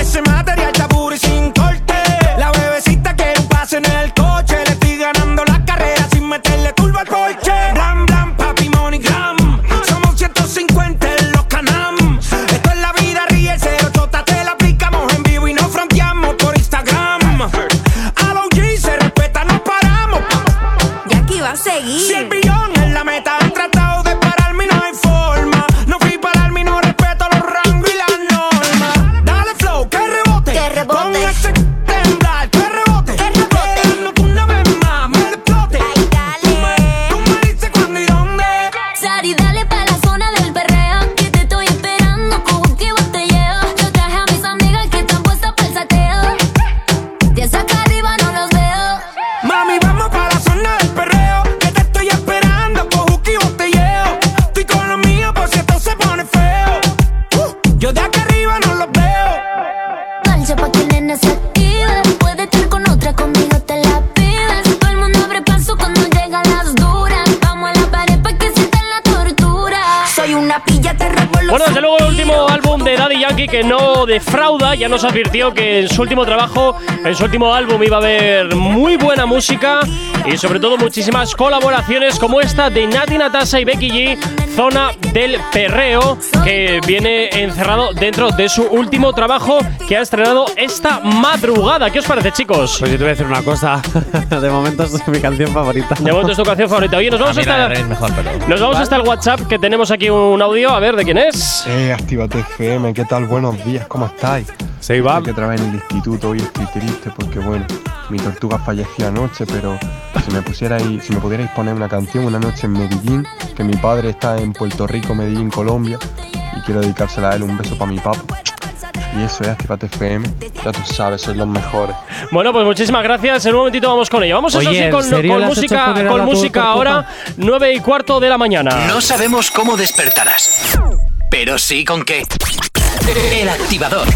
Ese material está puro y sin corte. La bebecita quiere un pase en el coche. Le estoy ganando la carrera sin meterle turbo al coche. Blam, blam, papi, money, gram. Somos 150 en los canam. Esto es la vida, ríe, cero chota, te la aplicamos en vivo y no fronteamos por Instagram. A los G se respeta, no paramos. Y aquí va a Si el seguir billón es la meta, defrauda, ya nos advirtió que en su último trabajo, en su último álbum iba a haber muy buena música y sobre todo muchísimas colaboraciones como esta de Nati Natasha y Becky G, Zona del Perreo, que viene encerrado dentro de su último trabajo que ha estrenado esta madrugada. ¿Qué os parece, chicos? Pues yo te voy a decir una cosa. [LAUGHS] De momento es mi canción favorita. De momento es tu canción favorita. Oye, nos A vamos hasta, mejor, pero. nos vamos hasta el WhatsApp que tenemos aquí un audio. A ver, ¿de quién es? Eh, Actívate FM, ¿qué tal? Buenos días, ¿cómo estáis? Se iba. Sé que trabajé en el instituto, hoy estoy triste porque, bueno, mi tortuga falleció anoche, pero si me pusierais, si me pudierais poner una canción, una noche en Medellín, que mi padre está en Puerto Rico, Medellín, Colombia, y quiero dedicársela a él, un beso para mi papá. Y eso es Actívate FM, ya tú sabes, sois los mejores. Bueno, pues muchísimas gracias. En un momentito vamos con ella. Vamos eso Oye, sí ¿en con, serio música, con música ahora, 9 y cuarto de la mañana. No sabemos cómo despertarás, pero sí con qué. El activador.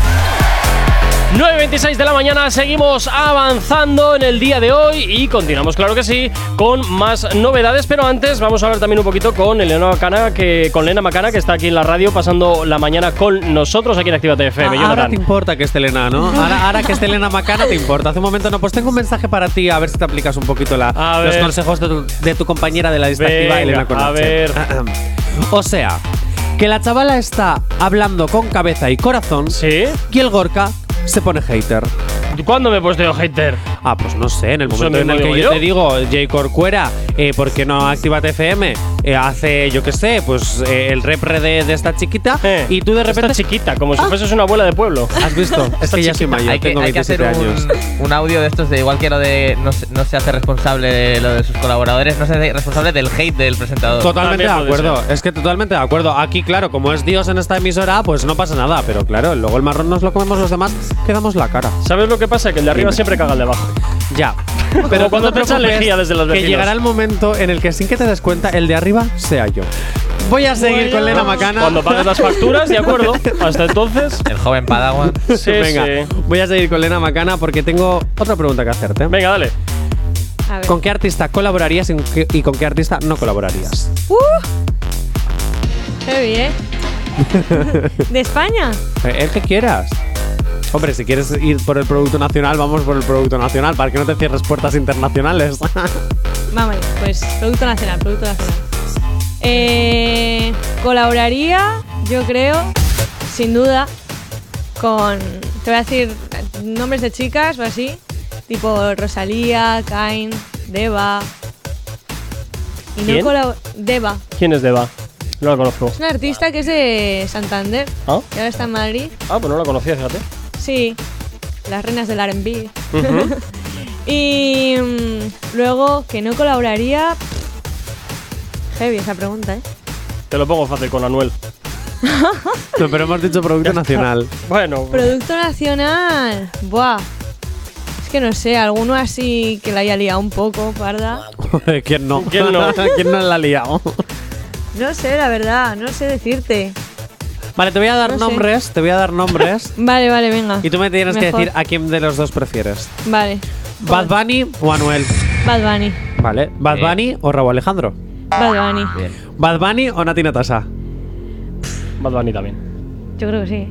9.26 de la mañana, seguimos avanzando en el día de hoy y continuamos, claro que sí, con más novedades. Pero antes vamos a hablar también un poquito con Elena Macana, que, con Elena Macana, que está aquí en la radio pasando la mañana con nosotros aquí en Actívate FM. Ah, ahora te importa que esté Elena, ¿no? Ahora, ahora que esté Elena Macana te importa. Hace un momento no, pues tengo un mensaje para ti, a ver si te aplicas un poquito la- A los ver. consejos de tu, de tu compañera de la distractiva, Venga, Elena a Conache. ver. [CLEARS THROAT] O sea, que la chavala está hablando con cabeza y corazón ¿Sí? y el Gorka se pone hater. ¿Cuándo me he puesto yo hater? Ah, pues no sé, en el momento en el que yo, yo. te digo, J. Corcuera, eh, ¿por qué no Actívate FM? Eh, hace, yo qué sé, pues eh, el repre de, de esta chiquita Eh, y tú de repente... Esta chiquita, como si fueses una abuela de pueblo. ¿Has visto? es que ya soy mayor, Hay que, tengo hay que 27 hacer años. un, un audio de estos de igual que lo de no se, no se hace responsable de lo de sus colaboradores, no se hace responsable del hate del presentador. Totalmente de acuerdo, es que totalmente de acuerdo. Aquí, claro, como es Dios en esta emisora, pues no pasa nada, pero claro, luego el marrón nos lo comemos los demás, quedamos la cara. ¿Sabes lo que pasa? Que el de arriba Dime. siempre caga el de abajo. Ya. Como cuando te lejía desde los Que vecinos. llegará el momento en el que sin que te des cuenta, el de arriba sea yo. Voy a seguir con Lena Macana. Cuando pagues las facturas, de acuerdo. Hasta entonces. El joven Padawan. Sí, Venga, sí. voy a seguir con Lena Macana porque tengo otra pregunta que hacerte. Venga, dale. A ver. ¿Con qué artista colaborarías y con qué- qué artista no colaborarías? Heavy, ¿eh? [LAUGHS] ¿De España? Eh, El que quieras. Hombre, si quieres ir por el producto nacional, vamos por el producto nacional, para que no te cierres puertas internacionales. [LAUGHS] Vamos, pues Producto Nacional, Producto Nacional. Eh, colaboraría, yo creo, sin duda, con. Te voy a decir nombres de chicas o así. Tipo Rosalía, Kain, Deva. Y ¿Quién? no Deva. ¿Quién es Deva? No la conozco. Es una artista que es de Santander. ¿Ah? Que ahora está en Madrid. Ah, pues no la conocía, fíjate. Sí. Las reinas del RB. [LAUGHS] Y mm, luego, que no colaboraría. Heavy esa pregunta, ¿eh? Te lo pongo fácil con Anuel. no, pero hemos dicho producto [LAUGHS] nacional. Bueno, Producto nacional. Buah. Es que no sé, alguno así que la haya liado un poco, parda. ¿Quién no? ¿Quién no? [LAUGHS] ¿Quién no la ha liado? No sé, la verdad, no sé decirte. Vale, te voy a dar No sé. nombres, te voy a dar nombres. [LAUGHS] Vale, vale, venga. y tú me tienes que decir a quién de los dos prefieres. Vale. ¿Bad Bunny o Anuel? Bad Bunny. Vale. ¿Bad Bien. Bunny o Raúl Alejandro? Bad Bunny. Bien. ¿Bad Bunny o Nati Natasha? Bad Bunny también. Yo creo que sí.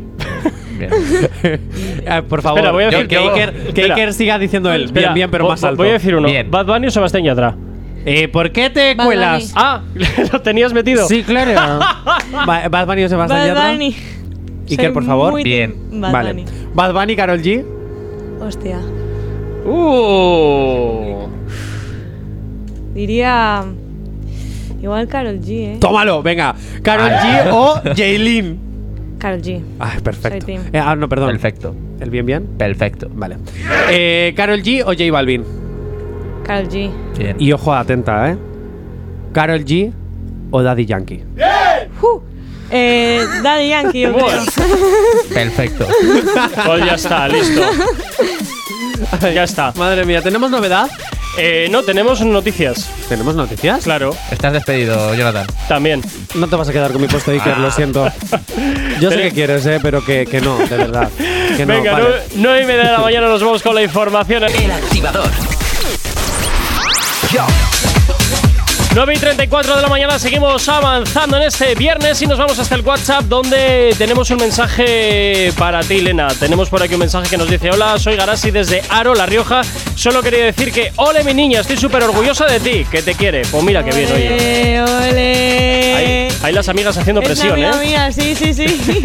Bien. [LAUGHS] Eh, por favor, Espera, voy a que- decir que, yo- Iker, que. Iker siga diciendo él. Espera, bien, bien, pero más alto. Voy a decir uno. Bien. ¿Bad Bunny o Sebastián Yatra? Eh, ¿Por qué te Bad cuelas? Bunny. Ah, [LAUGHS] lo tenías metido. Sí, claro. [LAUGHS] Ba- ¿Bad Bunny o Sebastián Bad Yatra? Bunny. Iker, Soy por favor. muy Bien. team Bad vale. Bunny. ¿Bad Bunny, Carol G? Hostia. Uh. Diría. Igual Carol G, ¿eh? Tómalo, venga. ¿Carol G o Jaylin? Carol G. Ah, perfecto. Soy team. Eh, ah, no, perdón. Perfecto. ¿El bien, bien? Perfecto. Vale. Eh, ¿Carol G o J Balvin? Carol G. Bien. Y ojo, atenta, ¿eh? ¿Carol G o Daddy Yankee? Uh, eh, Daddy Yankee, yo creo. Perfecto. Pues ya está, listo. ya está. Madre mía, ¿tenemos novedad? Eh, no, tenemos noticias. ¿Tenemos noticias? Claro, Estás despedido, Jonathan. también. No te vas a quedar con mi puesto, Iker, lo siento. Yo sé que quieres, eh, pero que, que no, de verdad. Que no, Venga, vale. nueve- nueve y media de la mañana nos vamos con la información. El activador. Yo. 9 y 34 de la mañana seguimos avanzando en este viernes y nos vamos hasta el WhatsApp donde tenemos un mensaje para ti, Lena. Tenemos por aquí un mensaje que nos dice: Hola, soy Garasi desde Aro, La Rioja. Solo quería decir que, ole mi niña, estoy súper orgullosa de ti, que te quiere. Pues mira qué bien, oye. Ole, ole. Ahí, ahí las amigas haciendo Es presión, amiga ¿eh? mía, sí, sí, sí. [LAUGHS]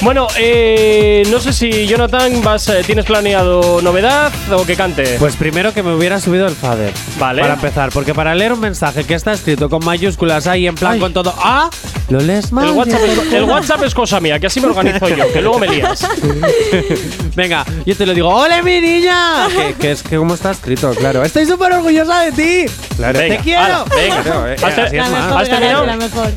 Bueno, eh, no sé si Jonathan vas, eh, tienes planeado novedad o que cante. Pues primero que me hubiera subido el fader. Vale. Para empezar, porque para leer un mensaje que está escrito con mayúsculas ahí en plan con todo ¡Ah! Lo lees mal. el, WhatsApp es, el WhatsApp es cosa mía, que así me organizo yo, que luego me lías. [LAUGHS] Venga, yo te lo digo, ¡Ole mi niña! que, que es que como está escrito, claro. Estoy súper orgullosa de ti. Claro, Venga, te quiero. ala, venga. Claro, eh, Has te- así es mejor, ¿Has terminado?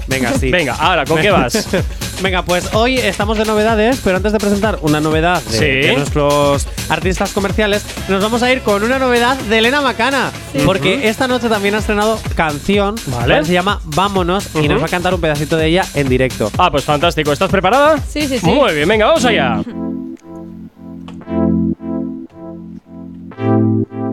Venga, sí. Venga, ahora, ¿con qué vas? [LAUGHS] Venga, pues hoy estamos de novedades, pero antes de presentar una novedad de, Sí. de nuestros artistas comerciales, nos vamos a ir con una novedad de Elena Macana. Porque esta noche también ha estrenado canción, Vale. ¿vale? se llama Vámonos, y Ujú. nos va a cantar un pedacito de ella en directo. Ah, pues fantástico. ¿Estás preparada? Sí, sí, sí. Muy bien, venga, vamos allá. [LAUGHS]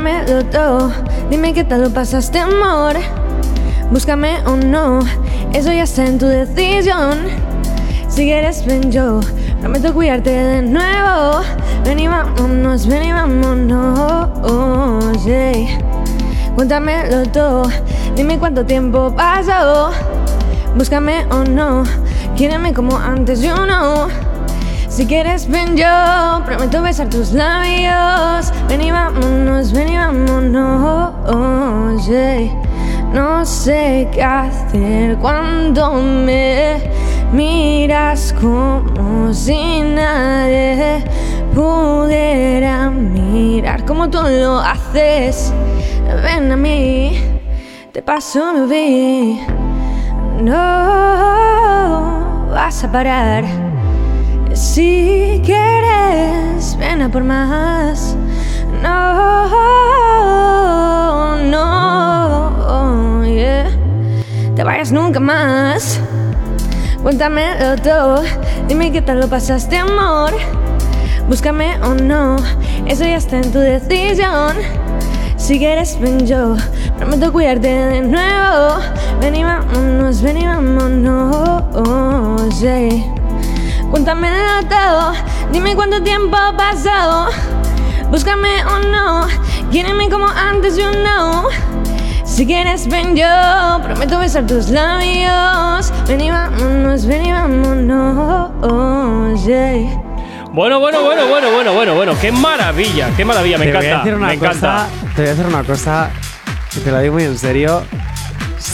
Cuéntamelo todo, dime qué tal lo pasaste, amor. Búscame o no, eso ya está en tu decisión. Si quieres, ven yo, prometo cuidarte de nuevo. Ven y vámonos, ven y vámonos, yeah. Cuéntamelo todo, dime cuánto tiempo pasó. Búscame o no, quiéreme como antes, you know. Si quieres, ven yo, prometo besar tus labios. Ven y vámonos, ven y vámonos, yeah. No sé qué hacer cuando me miras como si nadie pudiera mirar como tú lo haces. Ven a mí, te paso mi vida. No vas a parar. Si quieres, ven a por más. No, no, yeah. Te vayas nunca más. Cuéntamelo todo. Dime qué tal lo pasaste, amor. Búscame o no. Eso ya está en tu decisión. Si quieres, ven yo. Prometo cuidarte de nuevo. Ven y vámonos, ven y vámonos. yeah. Cuéntame todo, dime cuánto tiempo ha pasado. Búscame o no, quiéreme como antes, you know. Si quieres, ven yo, prometo besar tus labios. Ven y vámonos, ven y vámonos, yeah. Bueno, bueno, bueno, bueno, bueno, bueno, bueno. Qué maravilla, qué maravilla. Me te voy a encanta. decir una me encanta. cosa, te voy a decir una cosa que te la digo muy en serio.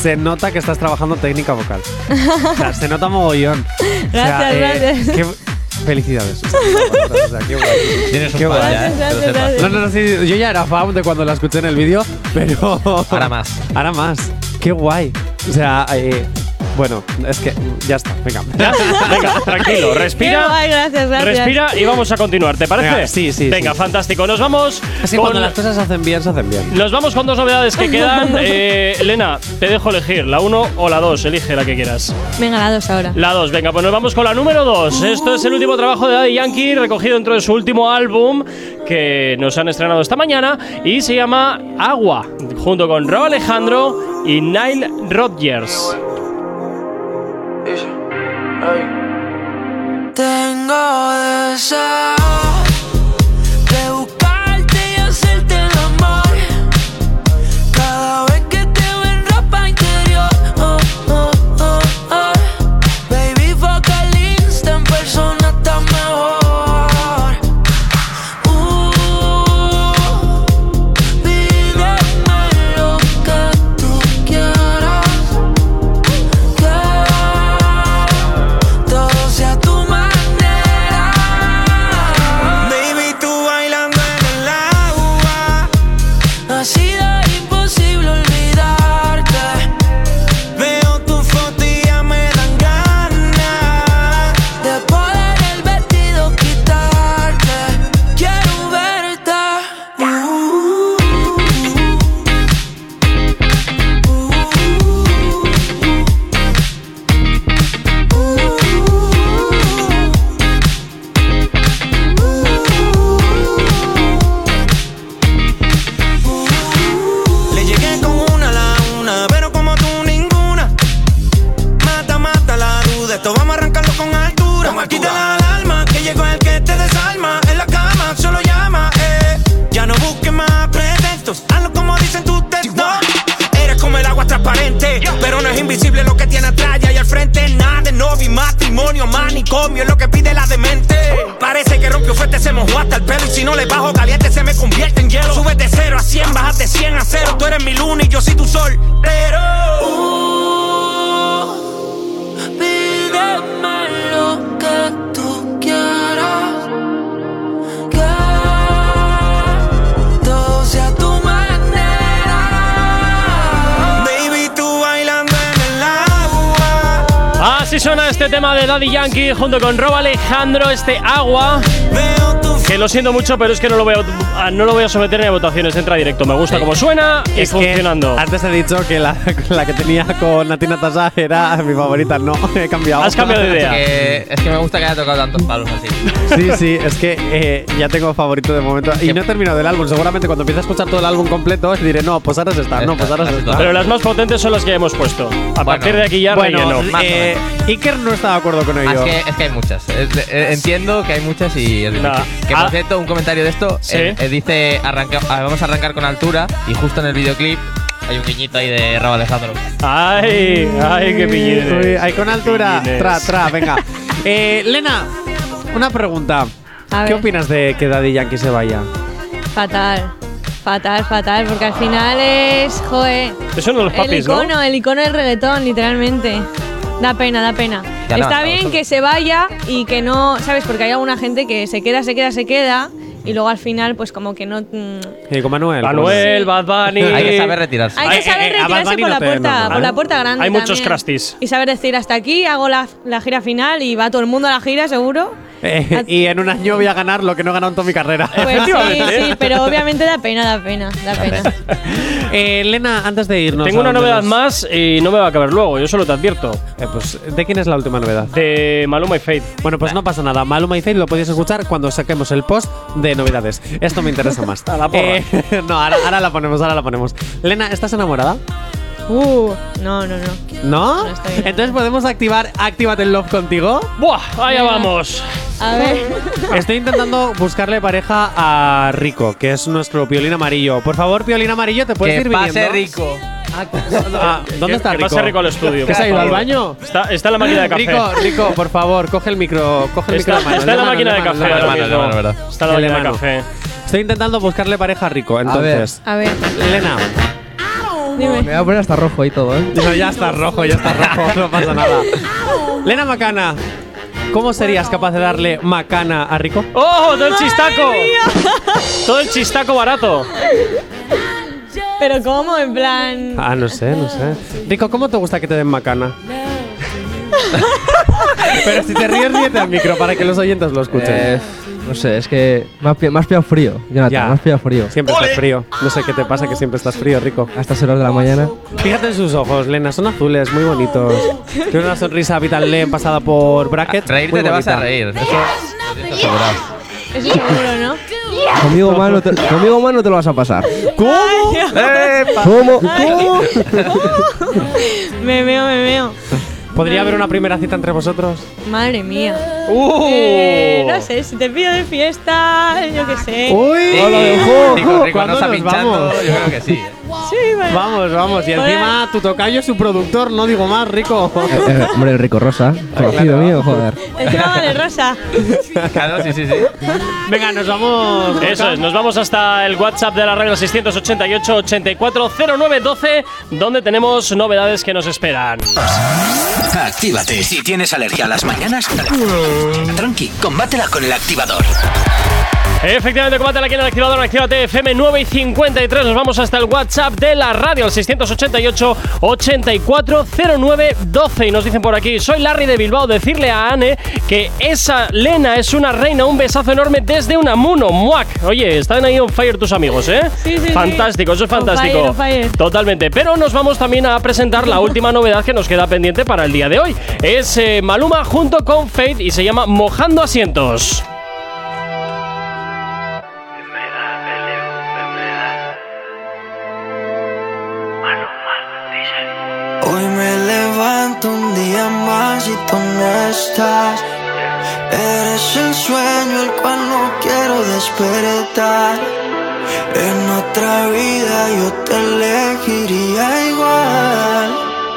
Se nota que estás trabajando técnica vocal. O sea, se nota mogollón. O sea, [LAUGHS] Gracias, gracias. qué- felicidades. O sea, qué guay. Tienes un Qué fan guay. ya, ¿eh? Gracias, gracias. No, no, no, sí, yo ya era fan de cuando la escuché en el vídeo, pero. Ahora más. [LAUGHS] Ahora más. Qué guay. O sea, eh, bueno, es que ya está, venga. [LAUGHS] Ya, Venga, tranquilo, [LAUGHS] respira. guay, gracias, gracias. Respira y vamos a continuar, ¿te parece? Venga, sí, sí, Venga, sí. fantástico. Nos vamos Es que con cuando las cosas se hacen bien, se hacen bien. Nos vamos con dos novedades que [LAUGHS] quedan. Eh, Elena, te dejo elegir, la 1 o la 2, elige la que quieras. Venga, la dos ahora. La 2, venga, pues nos vamos con la número 2. Esto es el último trabajo de Daddy Yankee, recogido dentro de su último álbum que nos han estrenado esta mañana y se llama Agua, junto con Rob Alejandro y Nile Rodgers. Tengo deseo Alejandro, este agua. Que lo siento mucho, pero es que no lo voy a, no lo voy a someter ni a votaciones. Entra directo. Me gusta cómo suena y Es que funcionando. antes he dicho que la, [LAUGHS] la que tenía con Natina Tasa era mi favorita. No, [LAUGHS] he cambiado. Has cambiado de idea. Que- es que me gusta que haya tocado tantos palos así. Sí, sí, es que eh, ya tengo favorito de momento. Y no he terminado el álbum. Seguramente cuando empiece a escuchar todo el álbum completo diré, no, pues ahora es esta, no, pues ahora es esta. Pero las más potentes son las que ya hemos puesto. A partir de aquí ya bueno, relleno. eh, Iker no está de acuerdo con Ah, ello. Es que, es que hay muchas. Es- eh, entiendo que hay muchas y es difícil. Nah. Que Ah. Por cierto, un comentario de esto Sí. eh, eh, dice arranca- ah, vamos a arrancar con altura y justo en el videoclip hay un guiñito ahí de Rabo Alejandro. Ay, ay, qué pillines. Ahí con altura. Pillines. Tra, tra, venga. [LAUGHS] Eh, Lena, una pregunta. A ¿Qué ver. opinas de que Daddy Yankee se vaya? Fatal. Fatal, fatal, porque al final es, joe, Eso no los el papis, ¿no? icono, el icono del reggaetón, literalmente. Da pena, da pena. Ya Está bien que se vaya y que no, ¿sabes? Porque hay alguna gente que se queda, se queda, se queda y luego al final pues como que no... mm, Eh, con Manuel. Manuel, Bad Bunny. Hay que saber retirarse. Hay que saber eh, eh, retirarse por no la puerta, por la puerta grande Hay muchos crusties. Y saber decir hasta aquí, hago la, la gira final y va todo el mundo a la gira, seguro. Eh, [LAUGHS] y en un año voy a ganar lo que no he ganado en toda mi carrera. Pues sí, Efectivamente. sí, pero obviamente da pena, da pena, da pena. Eh, Lena, antes de irnos. Tengo a una novedad nos- más y no me va a caber luego, yo solo te advierto. Eh, pues, ¿De quién es la última novedad? De Maluma y Fade. Bueno, pues no pasa nada. Maluma y Faith lo podéis escuchar cuando saquemos el post de novedades. Esto me interesa más. [LAUGHS] A la porra. Eh, [LAUGHS] no, ahora, ahora la ponemos, ahora la ponemos. Lena, ¿estás enamorada? Uh, no, no, no. ¿No? No enamorada. Entonces podemos activar Actívate el Love contigo. ¡Buah! Allá Venga. vamos. A ver. Estoy intentando buscarle pareja a Rico, que es nuestro piolín amarillo. Por favor, piolín amarillo, ¿te puedes Que ir pase viniendo? rico. Ah, ¿Dónde está que Rico? pase Rico al estudio, ¿Que se ha ido al favor. baño? Está, está en la máquina de café. Rico, Rico, por favor, coge el micro, coge el Está, micro de mano, está en la mano, máquina de mano, café de ahora mano. de mismo. mano, verdad. Está en la De máquina de mano. café. Estoy intentando buscarle pareja a Rico, entonces. A ver, Lena, dime. Me voy a poner hasta rojo y todo, ¿eh? no, ya está rojo, ya está rojo, [LAUGHS] no pasa nada. Lena Macana, ¿cómo serías capaz de darle macana a Rico? ¡Oh! ¡Todo el chistaco! Todo el chistaco barato. Pero ¿cómo? En plan... Ah, no sé, no sé. Rico, ¿cómo te gusta que te den macana? [LAUGHS] Pero si te ríes, ríete al micro para que los oyentes lo escuchen. Eh, no sé, es que me has, pi- me has pillado frío, Jonathan, Ya. me has pillado frío. Siempre estás frío. No sé qué te pasa, que siempre estás frío, Rico. A estas horas de la mañana. Fíjate en sus ojos, Lena, son azules, muy bonitos. Tiene una sonrisa Vital Len pasada por brackets. Reírte muy te vas a bonita. reír. Eso asegurado. Eso seguro, ¿no? Conmigo mal, no te, conmigo mal no te lo vas a pasar. ¿Cómo? ¿Cómo? [LAUGHS] Me veo, me veo. ¿Podría haber una primera cita entre vosotros? Madre mía. ¡Uh! Eh, no sé, si te pido de fiesta, yo qué sé. ¡Uy! Hola, de ojo. Rico, Rico ¿Cuándo no está nos pinchando. vamos? Yo creo que sí. ¿Eh? Sí, bueno. Vamos, vamos. Y encima tu tocayo es su productor, no digo más, Rico. Eh, eh, hombre, el Rico Rosa, conocido mío, joder. Encima vale rosa. Claro, sí, sí, sí. Venga, nos vamos. Eso es, nos vamos hasta el WhatsApp de la radio 688 840912 donde tenemos novedades que nos esperan. Actívate. Si tienes alergia a las mañanas, tranqui, combátela con el activador. Efectivamente, combate aquí en el activador, actívate FM 9 y 53. Nos vamos hasta el WhatsApp de la radio, el 688 840912. Y nos dicen por aquí, soy Larry de Bilbao, decirle a Anne que esa Lena es una reina. Un besazo enorme desde Unamuno, muac. Oye, están ahí on fire tus amigos, ¿eh? Sí, sí, sí. fantástico, eso es On fantástico. fire, on fire. Totalmente. Pero nos vamos también a presentar la última novedad que nos queda pendiente para el día de hoy. Es eh, Maluma junto con Faith y se llama Mojando Asientos. Eres el sueño el cual no quiero despertar. En otra vida yo te elegiría igual.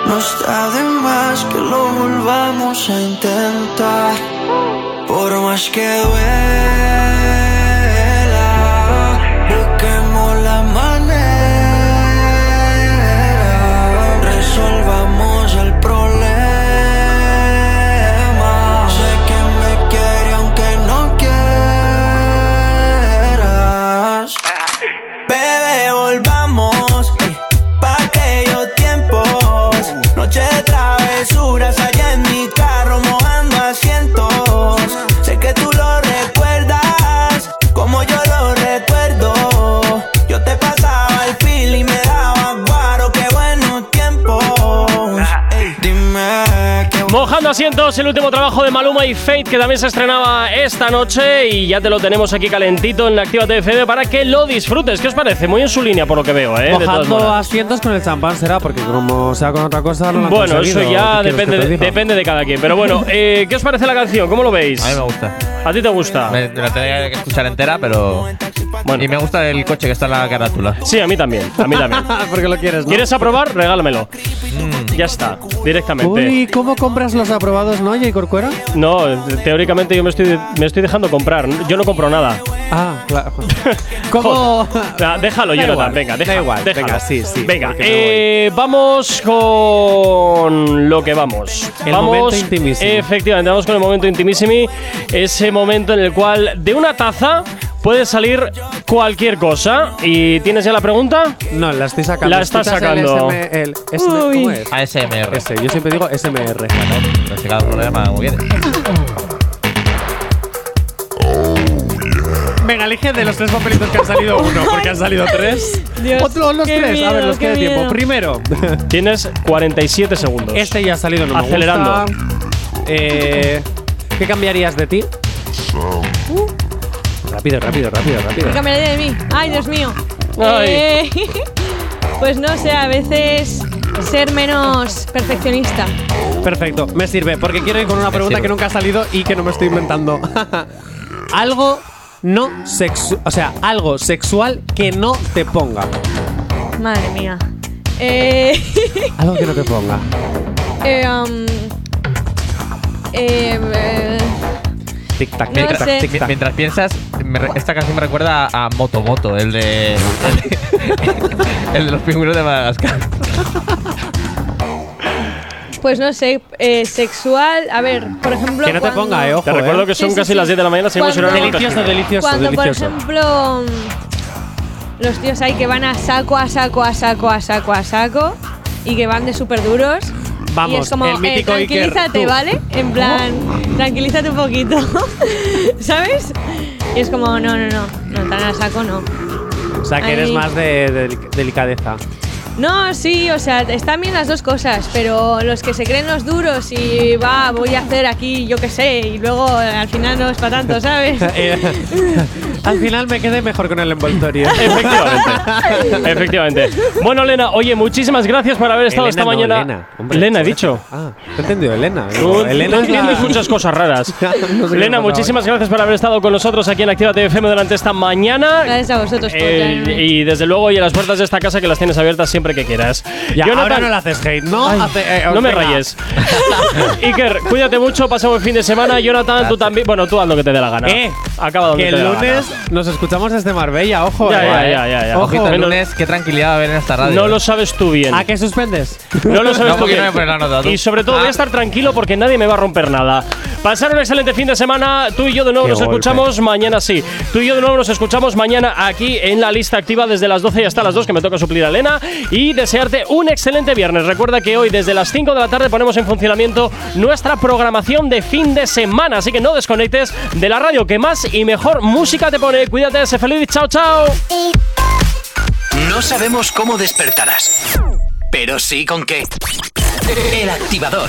No está de más que lo volvamos a intentar. más que duela. 100-100, el último trabajo de Maluma y Fate que también se estrenaba esta noche y ya te lo tenemos aquí calentito en Activa FM para que lo disfrutes. ¿Qué os parece? Muy en su línea por lo que veo, ¿eh? Mojando asientos con el champán será porque como sea con otra cosa no lo Bueno, eso ya depende, depende de cada quien. Pero bueno, [LAUGHS] eh, ¿qué os parece la canción? ¿Cómo lo veis? A mí me gusta. ¿A ti te gusta? Me, la tendría que escuchar entera, pero... Bueno. Y me gusta el coche que está en la carátula. Sí, a mí también. A mí también. [LAUGHS] porque lo quieres, ¿no? ¿Quieres aprobar? Regálamelo. Mm. Ya está, directamente. Uy, ¿cómo compras los aprobados, no, Jay Corcuera? No, teóricamente yo me estoy, me estoy dejando comprar. Yo no compro nada. Ah, claro. [LAUGHS] ¿Cómo? Joder. Déjalo, Da Jonathan. igual, venga, da déjalo, igual, déjalo. venga, sí, sí, Venga, eh, vamos con lo que vamos. El vamos, momento intimísimo. Efectivamente, vamos con el momento intimísimo. Ese momento en el cual de una taza puede salir cualquier cosa. ¿Y tienes ya la pregunta? No, la estoy sacando. La estás Escuchas sacando. El, SM, el SM ¿Cómo es? ASMR. Ese, yo siempre digo SMR. No sé cada programa como viene. Venga, elige de los tres papelitos que han salido [LAUGHS] uno, porque han salido tres. Dios, Otro, los tres, a ver, los qué queda tiempo. miedo. Primero, [LAUGHS] Tienes 47 segundos. este ya ha salido, no me Acelerando. gusta. Eh, ¿Qué cambiarías de ti? Rápido, rápido, rápido, rápido. ¿Qué cambiaría de mí? Ay, Dios mío. Ay. Eh, [LAUGHS] pues no sé, a veces ser menos perfeccionista. Perfecto, me sirve, porque quiero ir con una pregunta que nunca ha salido y que no me estoy inventando. [LAUGHS] algo no sexual, o sea, algo sexual que no te ponga. Madre mía. Eh, Algo que no te ponga. [LAUGHS] eh, um, eh, eh, Tic tac, tic sé. tac, tic Mi- tac. Mientras piensas, me re- esta canción me recuerda a Moto Moto, el de. El de, [LAUGHS] el de los pingüinos de Madagascar. pues no sé, eh, sexual. A ver, por ejemplo. Que no te cuando- ponga, eh, ojo. Te recuerdo eh. que son Sí, sí, casi sí. las 10 de la mañana. Seguimos en Cuando- horario Delicioso, casino. delicioso, Cuando, por delicioso. ejemplo, mm, los tíos ahí que van a saco, a saco, a saco, a saco, a saco y que van de súper duros. Vamos, y es como, el mítico eh, tranquilízate. ¿vale? En plan, tranquilízate un poquito. [LAUGHS] ¿Sabes? Y es como, no, no, no, no, tan a saco no. O sea, que eres más de, de delic- delicadeza. No, sí, o sea, están bien las dos cosas, pero los que se creen los duros y va, voy a hacer aquí, yo qué sé, y luego al final no es para tanto, ¿sabes? [LAUGHS] Eh, al final me quedé mejor con el envoltorio. [LAUGHS] Efectivamente. Efectivamente. Bueno, Elena, oye, muchísimas gracias por haber estado Elena, esta no, mañana. Elena, hombre, Elena, he dicho. Ah, he entendido, Elena. Tú Digo, no es la- entiendes muchas cosas raras. [LAUGHS] No sé Elena, muchísimas gracias por haber estado con nosotros aquí en Activa TFM durante esta mañana. Gracias a vosotros por Eh, traerme. y desde luego, y a las puertas de esta casa que las tienes abiertas siempre que quieras. Ya, Jonathan- ahora no le haces hate, ¿no? Ay, Hace- eh, no me venga. rayes. [LAUGHS] Iker, cuídate mucho, pasa buen fin de semana. Jonathan, tú también. Bueno, tú haz lo que te dé la gana. Eh, Acaba donde Que te el dé la gana. lunes nos escuchamos desde Marbella, ojo. Ya, eh. ya, ya, ya, ya. Ojo. Ojito, el lunes, qué tranquilidad va a haber en esta radio. No eh. lo sabes tú bien. ¿A qué suspendes? No lo sabes No, tú bien. no la nota, tú. Y sobre todo voy a estar tranquilo porque nadie me va a romper nada. Pasar un excelente fin de semana. Tú y yo de nuevo Qué nos golpe. escuchamos mañana, sí. Tú y yo de nuevo nos escuchamos mañana aquí en la lista activa desde las 12 y hasta las 2 que me toca suplir a Elena. Y desearte un excelente viernes. Recuerda que hoy desde las 5 de la tarde ponemos en funcionamiento nuestra programación de fin de semana. Así que no desconectes de la radio que más y mejor música te pone. Cuídate, sé feliz. Chao, chao. No sabemos cómo despertarás, pero sí con qué. El activador.